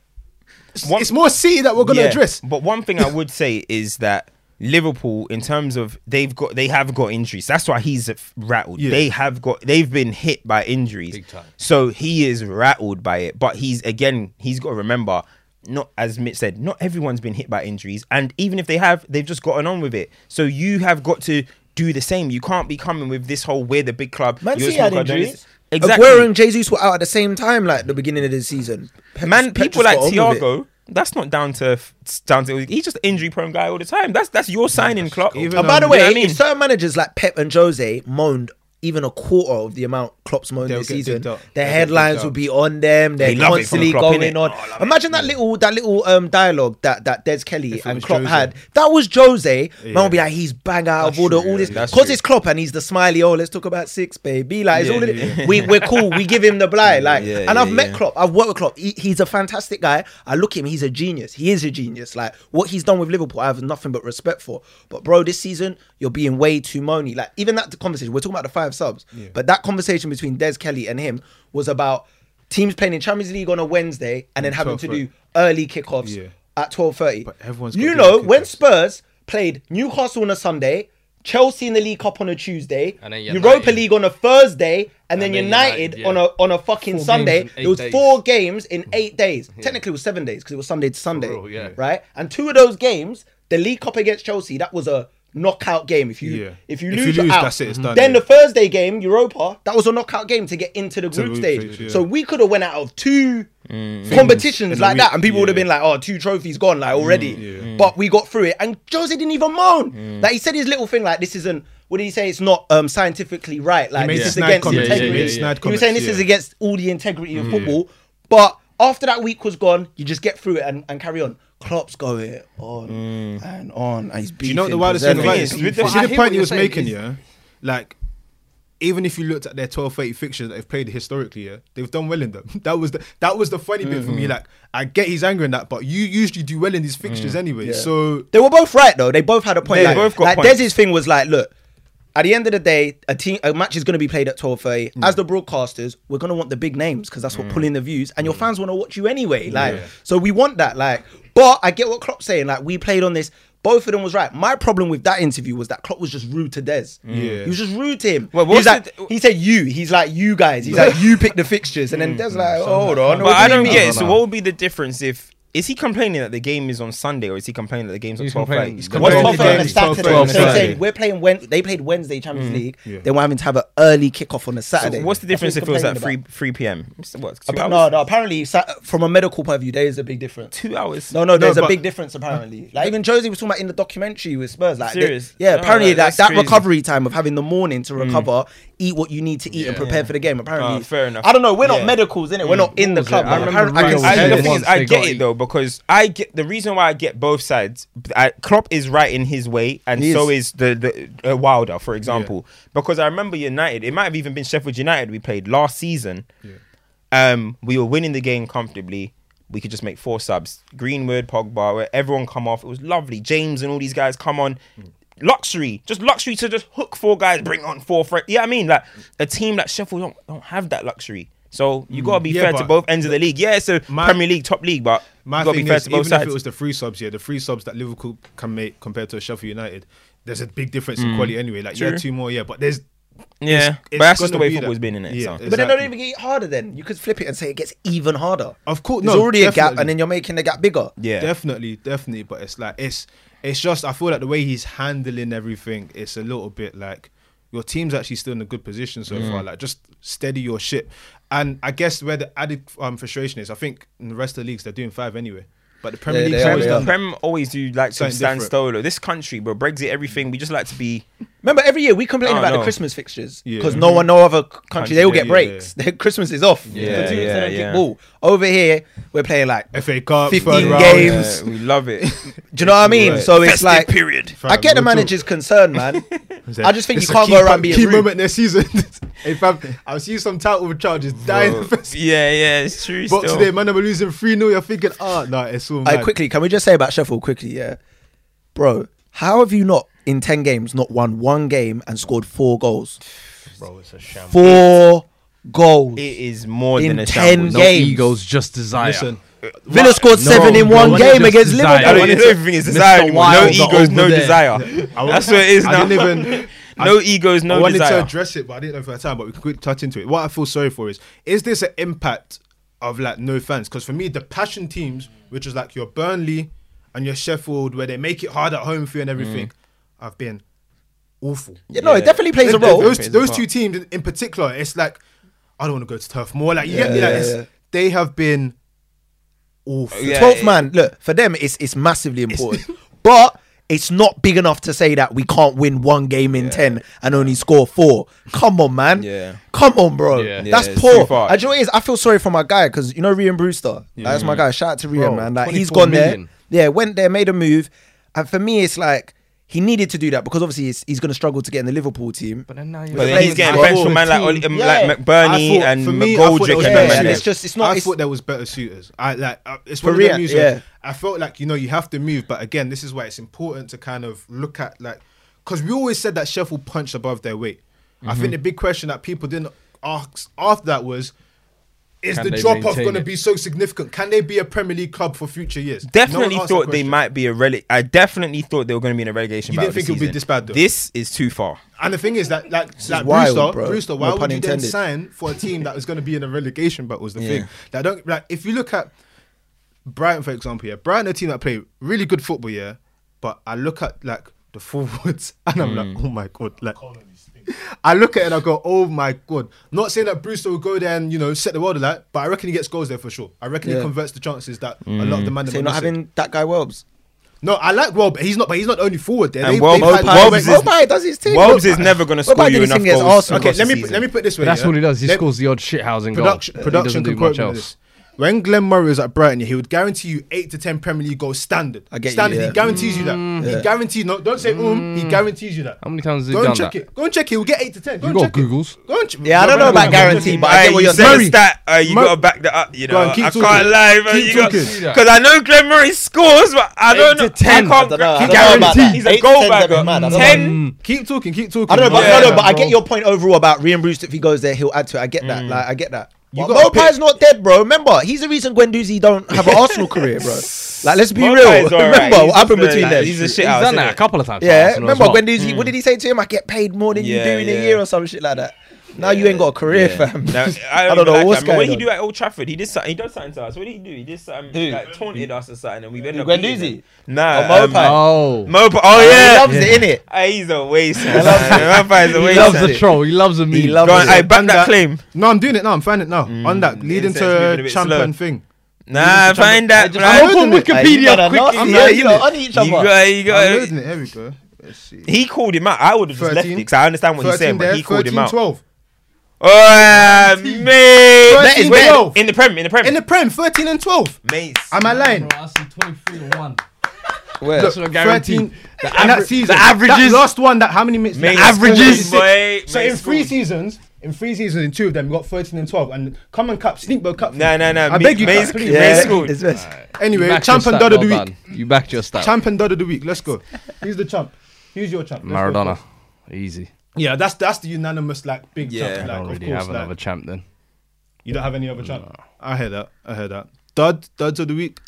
It's, One- it's more City that we're gonna Yeah, address. But one thing I would say is that Liverpool, in terms of they've got they have got injuries. That's why he's rattled. Yeah. They have got they've been hit by injuries. Big time. So he is rattled by it. But he's again, he's got to remember. Not as Mitch said, not everyone's been hit by injuries, and even if they have, they've just gotten on with it. So you have got to do the same. You can't be coming with this whole we're the big club. Man City had injuries. Exactly. Aguero and Jesus were out at the same time, like the beginning of the season. Man, people like got on with it. Thiago, that's not down to down to. He's just an injury prone guy all the time. That's that's your signing, Klopp. Even, And by the way, I mean? certain managers like Pep and Jose moaned even a quarter of the amount Klopp's moaned They'll this season, digged up. their They'll headlines will be on them. They're They love it from constantly Klopp, going innit? on. Oh, I love it. Imagine that little that little um dialogue that that Des Kelly If and Klopp Jose. had. That was Jose. Man will be like, he's bang out of That's order. true, all this because true. it's Klopp and he's the smiley. Oh, let's talk about six, baby. Like it's Yeah, all of yeah, it. We we're cool. We give him the blind. Like, Yeah, and yeah, I've met. Klopp. I've worked with Klopp. He, he's a fantastic guy. I look at him. He's a genius. He is a genius. Like what he's done with Liverpool, I have nothing but respect for. But bro, this season you're being way too moany. Like even that conversation. We're talking about the five subs, but that conversation between Des Kelly and him was about teams playing in Champions League on a Wednesday and then having to do early kickoffs Yeah. at twelve thirty. But everyone's you know when. Spurs played Newcastle on a Sunday. Chelsea in the League Cup on a Tuesday, And then Europa United. League on a Thursday, and, then then United, United, yeah. on a on a fucking Four Sunday. It was days. four games in eight days. Technically, it was seven days because it was Sunday to Sunday, real, yeah. right? And two of those games, the League Cup against Chelsea, that was a knockout game. If you Yeah. if you If lose, you lose, that's it, it's done, Then yeah. the Thursday game, Europa, that was a knockout game to get into the group stage. stage, yeah. So we could have went out of two Mm. competitions like that, and people would have been like, "Oh, two trophies gone like already." yeah. But we got through it, and Jose didn't even moan. Mm. Like he said his little thing, like this isn't. What did he say? It's not um, scientifically right. Like this is against comments, yeah, yeah, integrity. yeah, yeah. He was saying this is against all the integrity of football. But after that week was gone, you just get through it and, and carry on. Klopp's going on and on, and he's Do you know what the wildest beefing, thing about presenting. it? is? You see the- the point he was making, is- yeah? Like, even if you looked at their 12 30 fixtures that they've played historically, yeah, they've done well in them. That was the that was the funny bit for Mm-hmm. me. Like, I get he's angry in that, but you usually do well in these fixtures Mm. anyway. So They were both right though. They both had a point. They like, both got like points. Desi's thing was like, look, at the end of the day, a team a match is going to be played at twelve thirty. Mm. As the broadcasters, we're going to want the big names because that's what pulling the views, and your Mm. fans want to watch you anyway. Like, so we want that. Like, but I get what Klopp's saying. Like, we played on this. Both of them was right. My problem with that interview was that Klopp was just rude to Des. Mm. Yeah. He was just rude to him. Well, he, was like, the- he said you. He's like you guys. He's like you pick the fixtures, and then Des like, oh, hold on. But I don't get it. So what would be the difference if is he complaining that the game is on Sunday or is he complaining that the game's on He's twelve thirty? complaining- he's What's complaining twelve the thirty on a game's Saturday? 12:30 So he's saying we're playing when they played Wednesday Champions mm. League. Yeah. They were having to have an early kickoff on a Saturday. what's the That's what difference he's if it was at complaining three three p.m.? What, two Appa- hours? No, no. Apparently, sa- from a medical point of view, there is a big difference. two hours. No, no, there's a but- big difference apparently. Like even Jose was talking about in the documentary with Spurs. Like, they- Serious? yeah, Oh, apparently that- that that's that crazy. recovery time of having the morning to mm. recover, eat what you need to eat and Yeah. prepare for the game. Apparently, Oh, fair enough. I don't know. We're not Yeah. medicals in it. We're not in the club. I remember I can I, the thing is, I get it eat. though because I get the reason why I get both sides. I, Klopp is right in his way, and He so is. is the the uh, Wilder, for example. Because I remember United. It might have even been Sheffield United we played last season. Um, we were winning the game comfortably. We could just make four subs: Greenwood, Pogba, where everyone come off. It was lovely. James and all these guys come on. Luxury, just luxury to just hook four guys, bring on four friends. Yeah, I mean, like a team like Sheffield don't, don't have that luxury. So you gotta be Yeah, fair to both ends of the league. Yeah, it's a My- Premier League, top league, but My you gotta thing be fair is, to both even sides. if it was the free subs, yeah, the free subs that Liverpool can make compared to Sheffield United, there's a big difference in quality anyway. Like, yeah, Mm. True. two more, yeah, but there's yeah, it's but that's just the way be football's that- been in it. Yeah, so. But then don't even get harder. Then you could flip it and say it gets even harder. Of course, There's no, already a gap, and then you're making the gap bigger. Yeah, Definitely, definitely. But it's like it's it's just I feel like the way he's handling everything, it's a little bit like your team's actually still in a good position so Mm. far. Like just steady your ship. And I guess where the added um, frustration is, I think in the rest of the leagues they're doing five anyway. But the Premier Yeah, League always done Prem always do like to Something stand different. solo. This country, bro, Brexit, everything. We just like to be. Remember, every year we complain Oh, about no. the Christmas fixtures Yeah. because no one, no other c- country, they all get yeah, breaks. Their Christmas is off. Yeah, The teams yeah, kick yeah. Ball. Over here, we're playing like. FA Cup, 15 round. games. Uh, we love it. Do you know what I mean? Right. So it's Festive like. period. I get the Fam, manager's concern, man. I just think It's you a can't go around being key rude. moment in their season. if I'm, I'll see some title charges dying. Bro, yeah, yeah, it's true. But still. today, man, I'm losing 3 0. You're thinking, oh, no, it's all Hey, mad. quickly, can we just say about Sheffield quickly? Yeah, bro, how have you not in ten games not won one game and scored four goals? Bro, it's a sham. Four goals. it is more In than a 10 shambles. No games. egos, just desire. Listen, Villa scored seven in one what game against desire? I Liverpool. don't even everything is desire anymore. No Wilder egos, no there. desire. That's what it is I now. didn't even. No egos, no desire. I wanted desire. to address it, but I didn't know if I had time. But we can quickly touch into it. What I feel sorry for is: is this an impact of like no fans? Because for me, the passion teams, which is like your Burnley and your Sheffield, where they make it hard at home for you and everything, mm. have been awful. Yeah, no, it definitely plays a Th- th- role. Those, those two teams in, in particular, it's like I don't want to go to Turf Moor. Like you Yeah, get me, like yeah, it's, yeah. they have been awful. Yeah. Twelfth man, look for them, it's it's massively important, but it's not big enough to say that we can't win one game in ten and only score four. Come on, man. Yeah. Come on, bro. Yeah. That's Yeah, poor. too far. And do you know what it is? I feel sorry for my guy because you know Rian Brewster. That's my mm. guy. Shout out to Rian, Bro, man. Like he's 24 gone there. Yeah, went there, made a move, and for me, it's like he needed to do that because obviously he's, he's going to struggle to get in the Liverpool team. But then now you're But then playing he's getting for bench from man like, team. Oli- um, Yeah. like McBurnie I thought- and for me, I thought McGoldrick there was Yeah, them better and man it's just it's not. I It's, thought there was better suitors. I like uh, it's For one of them real, news. yeah. I felt like you know you have to move, but again, this is why it's important to kind of look at like because we always said that Sheffield punched above their weight. I Mm-hmm. think the big question that people didn't ask after that was. Is Can the they drop off maintain going to it? be so significant? Can they be a Premier League club for future years? No Definitely one asked that thought they question. might be a rele- I definitely thought they were going to be in a relegation. You battle didn't think this it would be season. this bad, though? This is too far. And the thing is that, like, like wild, Brewster, bro. Brewster, No why pun would you then intended. sign for a team that was going to be in a relegation battle? Was the Yeah. thing. that don't like if you look at Brighton, for example, yeah, Brighton, a team that play really good football, yeah, but I look at like the forwards and I'm like, mm. oh my god, like. I look at it and I go, oh my god. Not saying that Brewster will go there and you know set the world alight, but I reckon he gets goals there for sure. I reckon he converts the chances that a lot of the mm. man. so you're not having that guy Welbs. No, I like Rob, but he's not. But he's not the only forward there. And They- Welb- they've had Welbs direct- is- Maupay does his thing. Wolves Look, is never going to score did you his enough thing against goals. Arsenal. Okay, let me season. let me put it this way. That's yeah? what he does. He Let- scores the odd shit housing goal. production, production doesn't do can much else. This. When Glenn Murray was at Brighton, he would guarantee you eight to ten Premier League goals standard. I get you, standard. yeah. He guarantees you that. He guarantees. No, don't say um. He guarantees you that. How many times has he Go and done check that? it. Go and check it. He'll get eight to ten. Go You and got check it. Googles. Go and check. Yeah, I don't know about guarantee, but I Aye, get what you you're saying. the stat. Uh, you Mur- got to back that up. You know, I can't lie, man. Keep You got talking. because I know Glenn Murray scores, but I don't know. 10. I I can't don't know, I he don't know about guarantee. that. He's a goal 10's a bagger. mad, I don't know. Ten. Keep talking. Keep talking. I don't know, but, Yeah. no, no, but I get your point overall about Rian Brewster. If he goes there, he'll add to it. I get that. Like, I get that. You But gotta pick- not dead, bro. Remember, he's the reason Guendouzi don't have an Arsenal career, bro. Like, let's be Maupay's real. alright. Remember He's what happened just a- between them? He's a He's shit done that innit? a couple of times. Yeah, remember well. Guendouzi? What did he hmm. say to him? I get paid more than you do in a year or some shit like that. Now you ain't got a career, fam. No, I I, don't don't know like what's that. But What going he do at Old Trafford? He did something. He does something to us. What did he do? He did something Who? like taunted us or something, and we ended up Guendouzi? beating him. Nah, Oh, um, Oh. Maupay. Oh He yeah, loves it, innit? Hey, he's a waste. man. loves it. Maupay is He loves man. the troll. He loves a meme. He loves Go on, it. I back that that- claim. No, I'm doing it now. I'm finding it now. On that, leading Incense moving a to bit champion thing. Nah, find that. just man. open loading it. Hey, Wikipedia you quickly. yeah, you know, it. on each You other. got, you I'm got. it. Here we go. Let's see. He called him out. I would have just left it because I understand what he's saying, but there, he called him 13, out. 12. Oh, mate. That is 13, 12. In the prem, in the prem. In the Prem, 13 and 12. Mates. Am I lying? Bro, I see 23 to 1. Where? That's what I guarantee. 13 The, and that season. the averages. That last one, that how many minutes? Mates that averages. scored? Boy, So mates in three scored. seasons, in three seasons, in two of them, we got 13 and 12. And Common Cup, Sneakbo Cup. No, no, no. I beg you, Mates, please. Mates Yeah, scored. it's. Anyway, You champ and dud of the week. done. You backed your stat. Champ and dud of the week. Let's go. Who's the champ? Who's your champ? Maradona. Easy. Yeah, that's that's the unanimous like big Yeah. champ. I Like, I don't of course, have like, another champ then. You don't have any other champ. I heard that. I heard that. Dud, duds of the week.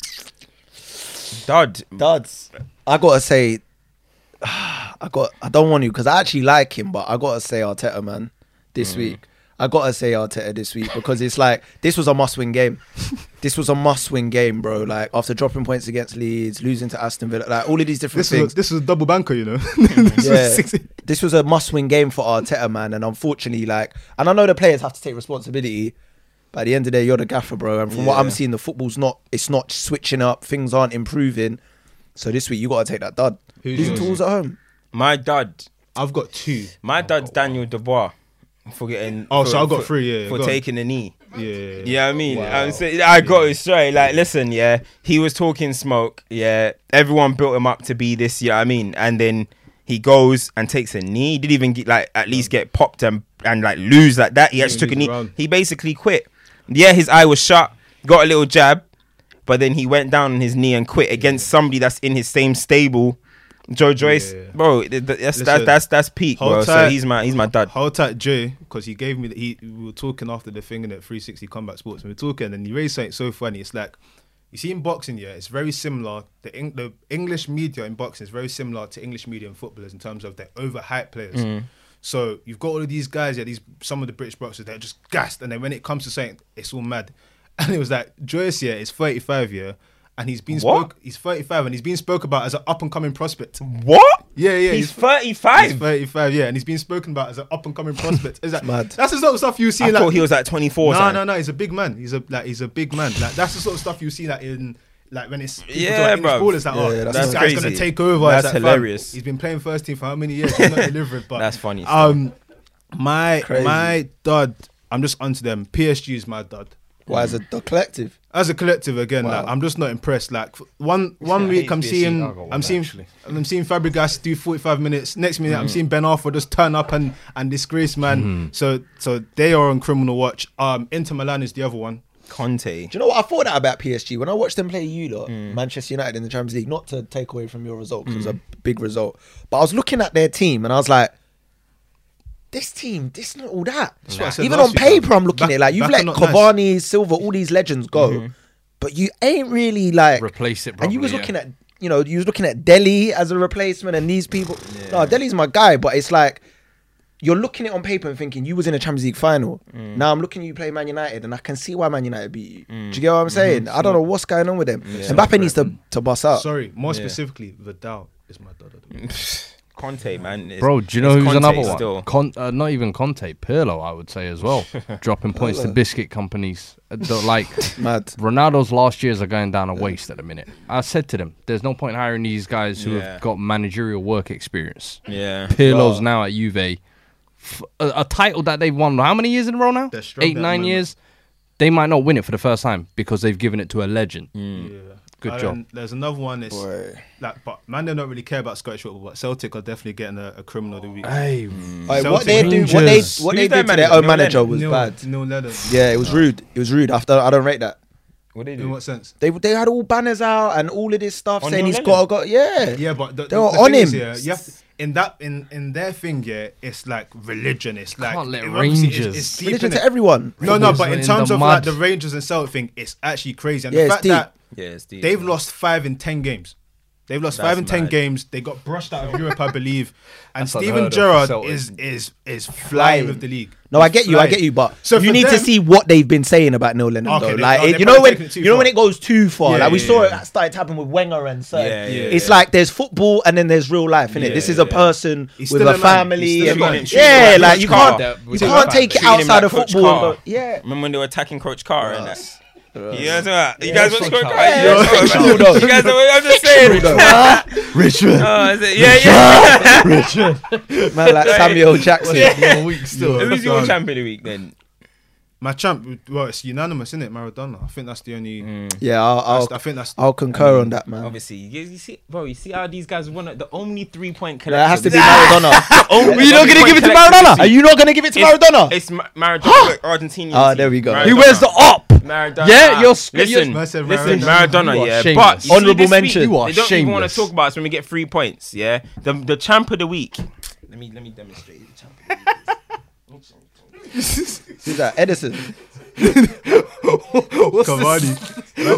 Dud. Duds. I gotta say, I got. I don't want you because I actually like him, but I gotta say Arteta, man. This mm. week, I gotta say Arteta this week because it's like this was a must-win game. This was a must-win game, bro. Like after dropping points against Leeds, losing to Aston Villa, like all of these different This is things. a, this is a double banker, you know. This yeah, was six- this was a must-win game for Arteta, man. And unfortunately, like, and I know the players have to take responsibility. But at the end of the day, you're the gaffer, bro. And from what I'm seeing, the football's not. It's not switching up. Things aren't improving. So this week, you gotta take that dud. Who's Who's tools at home? My dad, I've got two. my dad's Daniel Dubois for getting. Oh, for, so I've got for- three, yeah, for go on. taking the knee. Yeah. You know what I mean? I'm saying, I got it straight. Like, listen, yeah, he was talking smoke. Yeah, everyone built him up to be this. You know I mean? And then he goes and takes a knee. He didn't even get like at least get popped and and like lose like that. He actually took a knee. around. He basically quit. Yeah, his eye was shut. Got a little jab, but then he went down on his knee and quit against somebody that's in his same stable. Joe Joyce, Yeah. bro, th- th- that's, that's that's that's peak, bro. So he's my he's my dad. Hold tight, Jay, because he gave me. The, he we were talking after the thing in at 360 Combat Sports. And we were talking, and he raised something so funny. It's like you see in boxing, yeah, it's very similar. The Eng- the English media in boxing is very similar to English media in footballers in terms of their overhyped players. Mm. So you've got all of these guys, yeah, these some of the British boxers, they're just gassed, and then when it comes to saying, it's all mad. And it was like Joyce, yeah, is 35, yeah. And he's been What? spoke. He's 35, and he's been spoke about as an up and coming prospect. What? Yeah, yeah. He's 35. He's 35, yeah, and he's been spoken about as an up and coming prospect. Is that Mad. That's the sort of stuff you see. I like, thought he was like 24. No, no, no. He's a big man. He's a like he's a big man. Like that's the sort of stuff you see like in like when it's Yeah, talk English bruv. ball, it's like oh, Yeah, that's this That's guy's gonna take over. That's like, fam, hilarious. he's been playing first team for how many years? He's not delivering. But That's funny. Um, my Crazy. my dud. I'm just onto them. PSG is my dud. Why is it the collective? As a collective, again, Wow. like, I'm just not impressed. Like f- one one I week, I'm seeing, I'll go with I'm that, seeing, actually. I'm seeing Fabregas do 45 minutes. Next minute, I'm Mm. seeing Ben Arfa just turn up and and disgrace man. Mm-hmm. So so they are on criminal watch. Um, Inter Milan is the other one. Conte. Do you know what I thought that about PSG when I watched them play you lot, Mm. Manchester United in the Champions League? Not to take away from your result, 'cause it was Mm. a big result, but I was looking at their team and I was like, this team, this not all that. what I said Even on paper, man. I'm looking Back- at it like you've let are not nice. Cavani, Silva, all these legends go, Mm-hmm. but you ain't really like Replace it And you was properly, looking yeah. at, you know, you was looking at Dele as a replacement, and these people. No, Dele's my guy, but it's like you're looking at it on paper and thinking you was in a Champions League final. Mm. Now I'm looking at you play Man United, and I can see why Man United beat you. Mm. Do you get what I'm saying? Mm-hmm. I don't know what's going on with them. Mbappe needs to to bust up. Sorry, more Yeah. specifically, Vidal is my dad. Conte, man. It's- Bro, do you know who's Conte another one? Still. Con- uh, not even Conte, Pirlo, I would say as well. Dropping points to biscuit companies. Uh, the- like Mad. Ronaldo's last years are going down a waste at the minute. I said to them, there's no point hiring these guys who Yeah. have got managerial work experience. Yeah. Pirlo's now at Juve. F- a, a title that they've won how many years in a row now? They're struggling Eight, at the nine moment. years. They might not win it for the first time because they've given it to a legend. Mm. Yeah. Good And job. There's another one. It's Boy. like, but man, they don't really care about Scottish football. But Celtic are definitely getting a, a criminal of the week. Hey, Like, mm. mm. what they do, what they Rangers. what they their did to their manager? own manager was Neil, bad. Neil Lennon. Yeah, it was rude. It was rude. After I don't rate that. What they In do? what sense? They they had all banners out and all of this stuff On saying Neil he's got to go. Yeah, Yeah, but the, They the, were the on thing is, him. yeah, you have to, in that in in their thing, yeah, it's like religion. It's like Can't let it- Rangers- It's, it's deep religion to it. everyone. No, no, but in in terms the of like the Rangers and Celtic thing, it's actually crazy. And Yeah, the it's fact deep. that Yeah, it's deep. they've lost five in ten games. They've lost That's five in ten mad. games. They got brushed out of Europe, I believe. And That's unheard Steven Gerrard is is is flying Flying. with the league. No, I He's get you, I get you, but So you for need to see what they've been saying about Neil Lennon Okay, though. Like oh, it- you know when taking it you know when it goes too far. Yeah, like we yeah, saw yeah. it that started happening with Wenger and so Yeah, yeah, it's yeah. like there's football and then there's real life, innit? Yeah, this is a person He's with a a family. still a and- man. Yeah, like you can't you can't take it outside of Coach football. and Carr. go- Yeah. Remember when they were attacking Coach Carr and that? Uh, You guys, know that? you guys watch Coach Coach Carr. Carr? You guys yeah, know that? You guys know I'm just saying. Richard, Oh, is it? Yeah, yeah. Richard. Man, like Samuel Jackson. week still. Who's your champion of the week then? My champ, well, it's unanimous, isn't it? Maradona. I think that's the only. Mm. Yeah, I'll, I'll, I think that's. I'll concur on that, man. Obviously, you, you see, bro. You see how these guys won the only three point collection. That has to be. Maradona. Only Are you not gonna give it to Maradona? Are you not gonna give it to It's- Maradona? It's Maradona, Argentinian. Ah, team. there we go. Maradona. He wears the op. Maradona. Yeah, you're sc- listen, you're- Man said listen, Maradona. Maradona. You yeah, shameless. but Honourable this week, mention. You are They don't even want to talk about us when we get three points. Yeah, the the champ of the week. Let me let me demonstrate the champ. Of the week. Who's that? Edison. Cavani.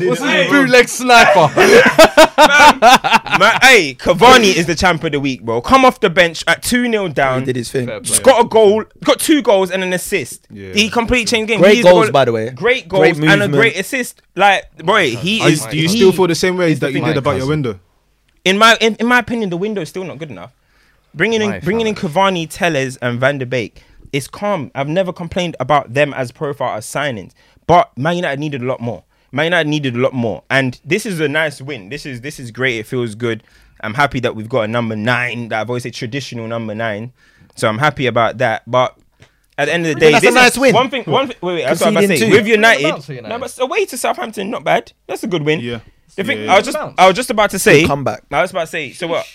What's this bootleg sniper? Man, hey, Cavani is the champ of the week, bro. Come off the bench at 2 0 down. He did his thing. He's got a goal, got two goals and an assist. Yeah. He completely changed the game. Great He's goals, got- by the way. Great goals Great and a great assist. Like, boy, he Are is. do you he- still feel the same way that you did about your window? in my in, in my opinion, the window is still not good enough. Bringing in My bringing in Cavani, Telles, and Van der Beek, it's calm. I've never complained about them as profile as signings, but Man United needed a lot more. Man United needed a lot more, and this is a nice win. This is this is great. It feels good. I'm happy that we've got a number nine. That I've always said traditional number nine. So I'm happy about that. But at the end of the day, That's a nice is win. one thing. One thing. Wait, wait. That's what I'm about to say. Two. With United, Whereabouts are United? no, but away to Southampton, not bad. That's a good win. Yeah. The thing, Yeah, I was just, I was just about to say, Good comeback. I was about to say. So what?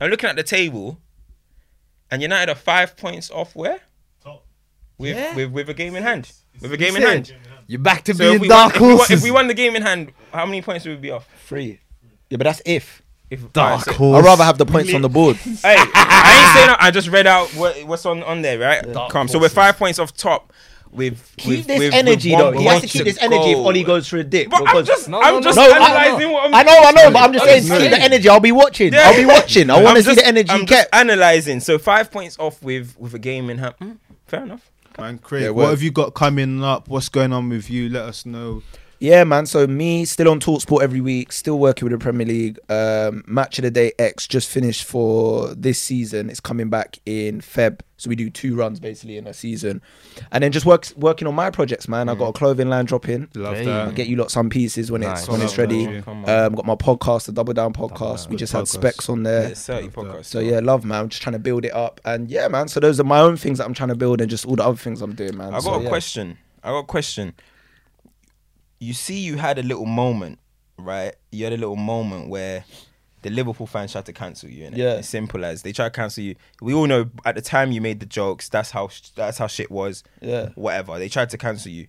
I'm looking at the table, and United are five points off. Where? With with with a game in hand. With a game in hand. You're back to So if being we, won, dark if, we won, if we won the game in hand, how many points would we be off? Three. Yeah, but that's if. If dark alright, so- horse. I'd rather have the points on the board. Hey, I ain't saying that. I just read out what, what's on on there, right? Dark Come. So we're five points off top. With Keep with, this with- energy with though. He has to keep this energy if go. Ole goes for a dip. But I'm just, No, I'm just no, I- analyzing what I'm. I know, I know, but I'm just I'm saying, just see the saying. energy. I'll be watching. Yeah. I'll be watching. I want I'm to see the energy I'm just kept. analyzing. So five points off with with a game in hand. Mm, fair enough. Man, Craig, Yeah, what have you got coming up? What's going on with you? Let us know. Yeah, man. So me still on Talksport every week, still working with the Premier League. Um, Match of the Day X just finished for this season. It's coming back in Feb, so we do two runs basically in a season, and then just work working on my projects, man. I got a clothing line dropping. Love Hey. I'll get you lot some pieces when Nice. it's when it's Love that, ready. yeah. Come on. Um, got my podcast, the Double Down podcast. we Good just had specs on there. it's 30 podcast. So yeah, love man. I'm just trying to build it up, and yeah, man. So those are my own things that I'm trying to build, and just all the other things I'm doing, man. I got So, a yeah. question. I got a question. You see, you had a little moment, right? You had a little moment where the Liverpool fans tried to cancel you. Innit? Yeah. As simple as they tried to cancel you. We all know at the time you made the jokes. That's how that's how shit was. Yeah. Whatever. They tried to cancel you.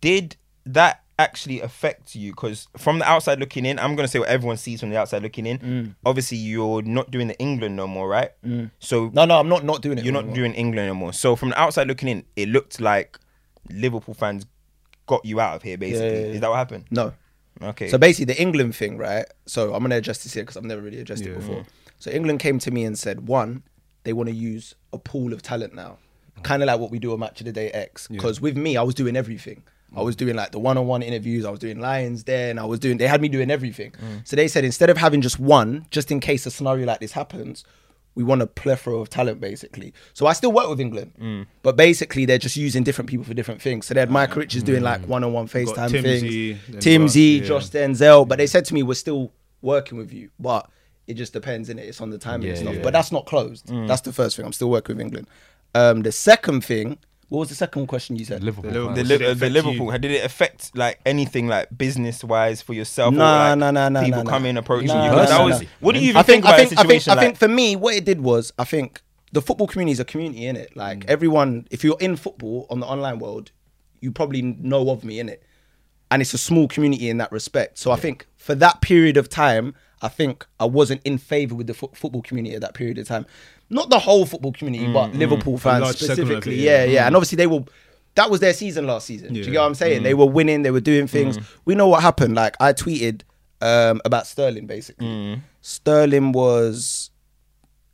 Did that actually affect you? Because from the outside looking in, I'm gonna say what everyone sees from the outside looking in. Mm. Obviously, you're not doing the England no more, right? So No, no, I'm not not doing it. you're not anymore. doing England anymore. So from the outside looking in, it looked like Liverpool fans got you out of here. Basically, Yeah, yeah, is that what happened? No. Okay. So basically, the England thing, right? So I'm gonna address this here because I've never really addressed it before. So England came to me and said, one, they want to use a pool of talent now, kind of like what we do on Match of the Day X. Because with me, I was doing everything. I was doing like the one-on-one interviews. I was doing Lions there, and I was doing. They had me doing everything. Mm. So they said instead of having just one, just in case a scenario like this happens, we want a plethora of talent basically. So I still work with England, but basically they're just using different people for different things. So they had Micah Richards doing like one-on-one FaceTime Timsy, things, Timsy, yeah. Josh Denzel, but they said to me, "We're still working with you, but it just depends, in it. It's on the timing and stuff. yeah. But that's not closed. That's the first thing. I'm still working with England. Um, the second thing, what was the second question you said? Liverpool. The fans. the, Did Li- it uh, the affect Liverpool you? did it affect like anything like business wise for yourself? or, Nah, like, nah, nah, nah, People nah, nah. coming approaching Nah, you. nah, 'Cause that nah, was nah. what do you even I think, about I think, a I think, situation I think for me, what it did was, I think the football community is a community in it. Like Mm. everyone, if you're in football on the online world, you probably know of me in it, and it's a small community in that respect. So I think for that period of time, I think I wasn't in favor with the fo- football community at that period of time. Not the whole football community, mm, but mm. Liverpool fans of it, specifically. yeah. yeah, yeah, mm. and obviously they were. That was their season last season. Do you Yeah. get what I'm saying? They were winning. They were doing things. We know what happened. Like I tweeted um, about Sterling. Basically, Sterling was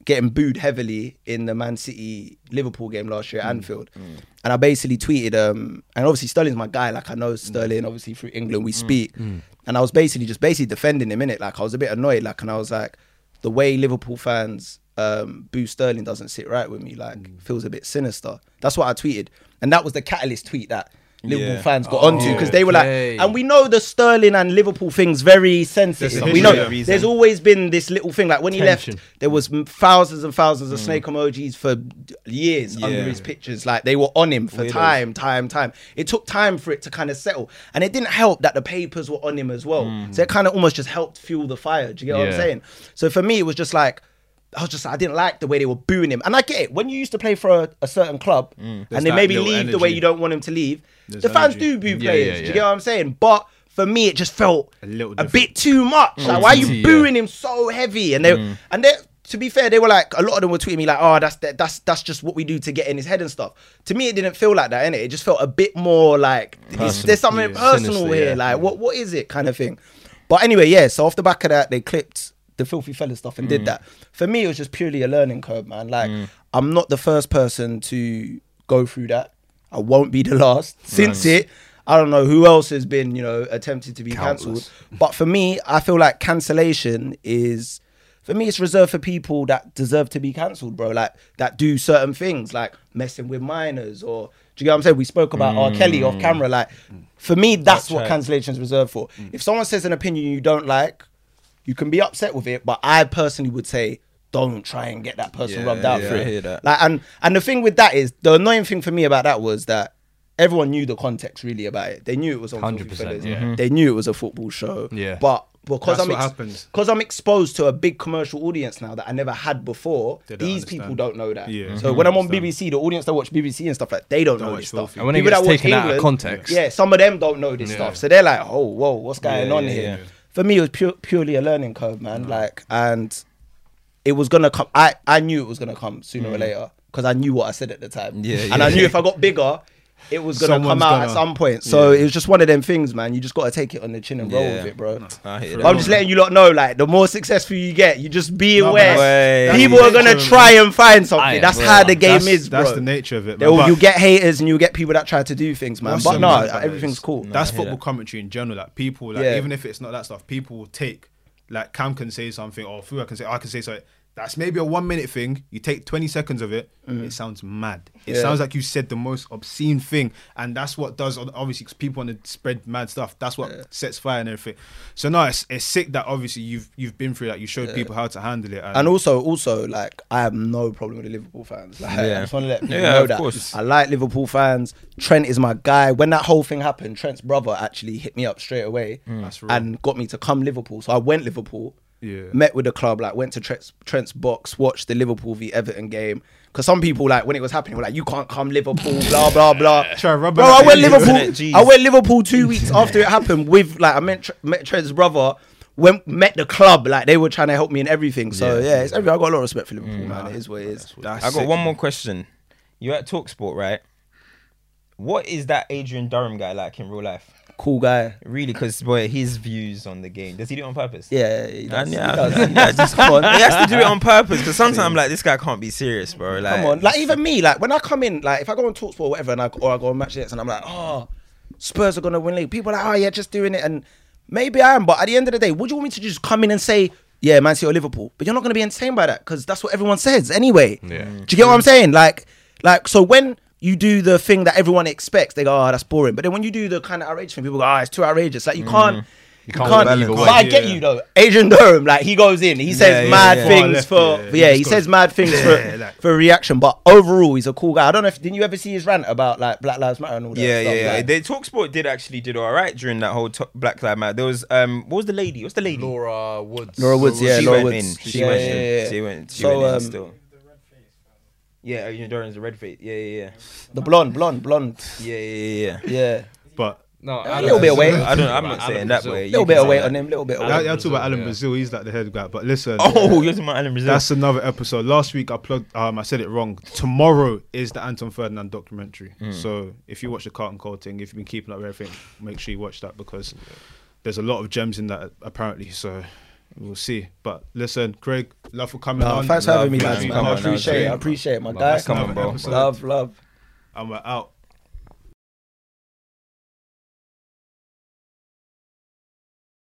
getting booed heavily in the Man City Liverpool game last year at mm. Anfield. Mm. And I basically tweeted, um, and obviously Sterling's my guy. Like I know mm. Sterling, obviously through England we speak. And I was basically just basically defending him in it. Like I was a bit annoyed. Like and I was like, the way Liverpool fans um, boo Sterling doesn't sit right with me. Like feels a bit sinister. That's what I tweeted, and that was the catalyst tweet that. Liverpool Yeah. fans got onto oh, because they were okay. like, and we know the Sterling and Liverpool things very sensitive. There's a We know history, yeah. there's always been this little thing like when he Tension. left, there was m- thousands and thousands of mm. snake emojis for d- years under Yeah. his pictures. Like they were on him for Weirdos. time, time, time. It took time for it to kind of settle, and it didn't help that the papers were on him as well. Mm. So it kind of almost just helped fuel the fire. Do you get what I'm Yeah. saying? So for me, it was just like. I was just I didn't like the way they were booing him, and I get it. When you used to play for a, a certain club, mm. and they that maybe little leave the way energy. you don't want him to leave, There's the fans energy. do boo Yeah, players. yeah, Do you yeah. get what I'm saying? But for me, it just felt A little a bit too much. Mm. Like, why are you yeah. booing him so heavy? And they mm. and they to be fair, they were like a lot of them were tweeting me like, "Oh, that's that's that's just what we do to get in his head and stuff." To me, it didn't feel like that, innit? It just felt a bit more like there's something yeah. personal Sinister, here. yeah. Like, what what is it, kind of thing. But anyway, yeah. So off the back of that, they clipped the filthy fella stuff and Mm. did that. For me, it was just purely a learning curve, man. Like, mm. I'm not the first person to go through that. I won't be the last. Since it, I don't know who else has been, you know, attempted to be cancelled. But for me, I feel like cancellation is for me, it's reserved for people that deserve to be cancelled, bro. Like that do certain things, like messing with minors, or do you get what I'm saying? We spoke about R. Kelly off mm. camera. Like, for me, that's, That's what right. cancellation is reserved for. Mm. If someone says an opinion you don't like, you can be upset with it, but I personally would say don't try and get that person Yeah, rubbed out yeah, for I it. hear that. Like, and and the thing with that is the annoying thing for me about that was that everyone knew the context really about it. They knew it was on 100%, 100%. Yeah. They knew it was a football show. Yeah. But because That's I'm what happens. because I'm exposed to a big commercial audience now that I never had before. They These understand. people don't know that. Yeah. So Mhm. when I'm on BBC, the audience that watch BBC and stuff like they don't, Don't know this stuff. And when it People gets that watch taken out of England, context. yeah, some of them don't know this Yeah. stuff. So they're like, oh, whoa, what's going Yeah, on yeah, here? yeah. For me, it was pure, purely a learning curve, man. Like, and it was gonna come. I I knew it was gonna come sooner or later because I knew what I said at the time. Mm. Yeah, and. I knew if I got bigger. It was gonna Someone's come out at gonna- some point, so Yeah. it was just one of them things, man. You just gotta take it on the chin and roll Yeah. with it, bro. I hate I'm just letting you lot know, like, the more successful you get, you just be No, aware. People are gonna try and find something. Aye, that's bro. how the game that's, is, bro. That's the nature of it. They'll- Man. You get haters and you get people that try to do things, man. what's But no, mad about it everything's is cool. That's football that. commentary in general. Like people, like Yeah. even if it's not that stuff, people will take. Like Cam can say something, or Fua can say, I can say something. That's maybe a one minute thing. You take 20 seconds of it, mm. it sounds mad. It Yeah. sounds like you said the most obscene thing. And that's what does, obviously, 'cause people want to spread mad stuff. That's what sets fire and everything. So, no, it's, it's sick that obviously you've you've been through that. You showed people how to handle it. And also, also, like, I have no problem with the Liverpool fans. Like, I just want to let people Yeah, know of that. course. I like Liverpool fans. Trent is my guy. When that whole thing happened, Trent's brother actually hit me up straight away mm. That's real. and got me to come Liverpool. So I went Liverpool. Yeah. Met with the club, like went to Trent's, Trent's box, watched the Liverpool v Everton game. Because some people, like, when it was happening, were like, "You can't come Liverpool," blah blah blah. Try Bro, I went you, Liverpool. isn't it? Jeez. I went Liverpool two weeks after it happened with like I met, met Trent's brother. Went met the club like they were trying to help me and everything. So yeah, it's every, I got a lot of respect for Liverpool, man. It is what it is. That's I got sick. one more question. You're at Talksport, right? What is that Adrian Durham guy like in real life? Cool guy. Really, because boy, his views on the game. Does he do it on purpose? Yeah, he does. And he yeah, does, yeah, he just come on. He has to do it on purpose because sometimes I'm like, this guy can't be serious, bro. Like, Come on, like even me, like when I come in, like if I go on Talksport or whatever, and I or I go on Match X, and I'm like, oh, Spurs are gonna win league. People are like, oh yeah, just doing it, and maybe I am, but at the end of the day, would you want me to just come in and say, yeah, Man City or Liverpool? But you're not gonna be entertained by that because that's what everyone says anyway. Yeah. Do you get what I'm mm. saying? Like, like so when you do the thing that everyone expects, they go, oh, that's boring. But then when you do the kind of outrageous thing, people go, oh, it's too outrageous. Like you can't. You can't can't, balance. but I get Yeah. you though. Adrian Durham, like he goes in, he says yeah, mad yeah. Things for yeah. yeah, He he says mad things for like- for reaction. But overall, he's a cool guy. I don't know if didn't you ever see his rant about like Black Lives Matter and all that. yeah, yeah, stuff? yeah. Like, They Talksport did actually did all right during that whole to- Black Lives Matter. There was um, what was the lady? What's the lady? Laura Woods. Laura Woods, yeah, she Laura went Woods. in. She Yeah, went yeah, in. yeah. She went. She So, went in um, still. Yeah, Adrian Durham's a red face. Yeah, yeah, yeah. the blonde, blonde, blonde. yeah, yeah, yeah, yeah. Yeah, But No, A little bit away. I don't. I'm not Alan saying that Brazil. way. You little bit of say weight that. on him, A little bit of y'all, weight. talk about Alan yeah. Brazil. He's like the head guy. But listen, Oh, you're talking about Alan Brazil. That's another episode. Last week I plugged. Um, I said it wrong. Tomorrow is the Anton Ferdinand documentary. So if you watch the Carlton Cole thing, if you've been keeping up with everything, make sure you watch that because there's a lot of gems in that apparently. So we'll see. But listen, Craig, love for coming No, on. thanks for having me, lads, man. I appreciate it. I appreciate it, my Love, guy. come on, bro. Episode. Love, love. And we're out.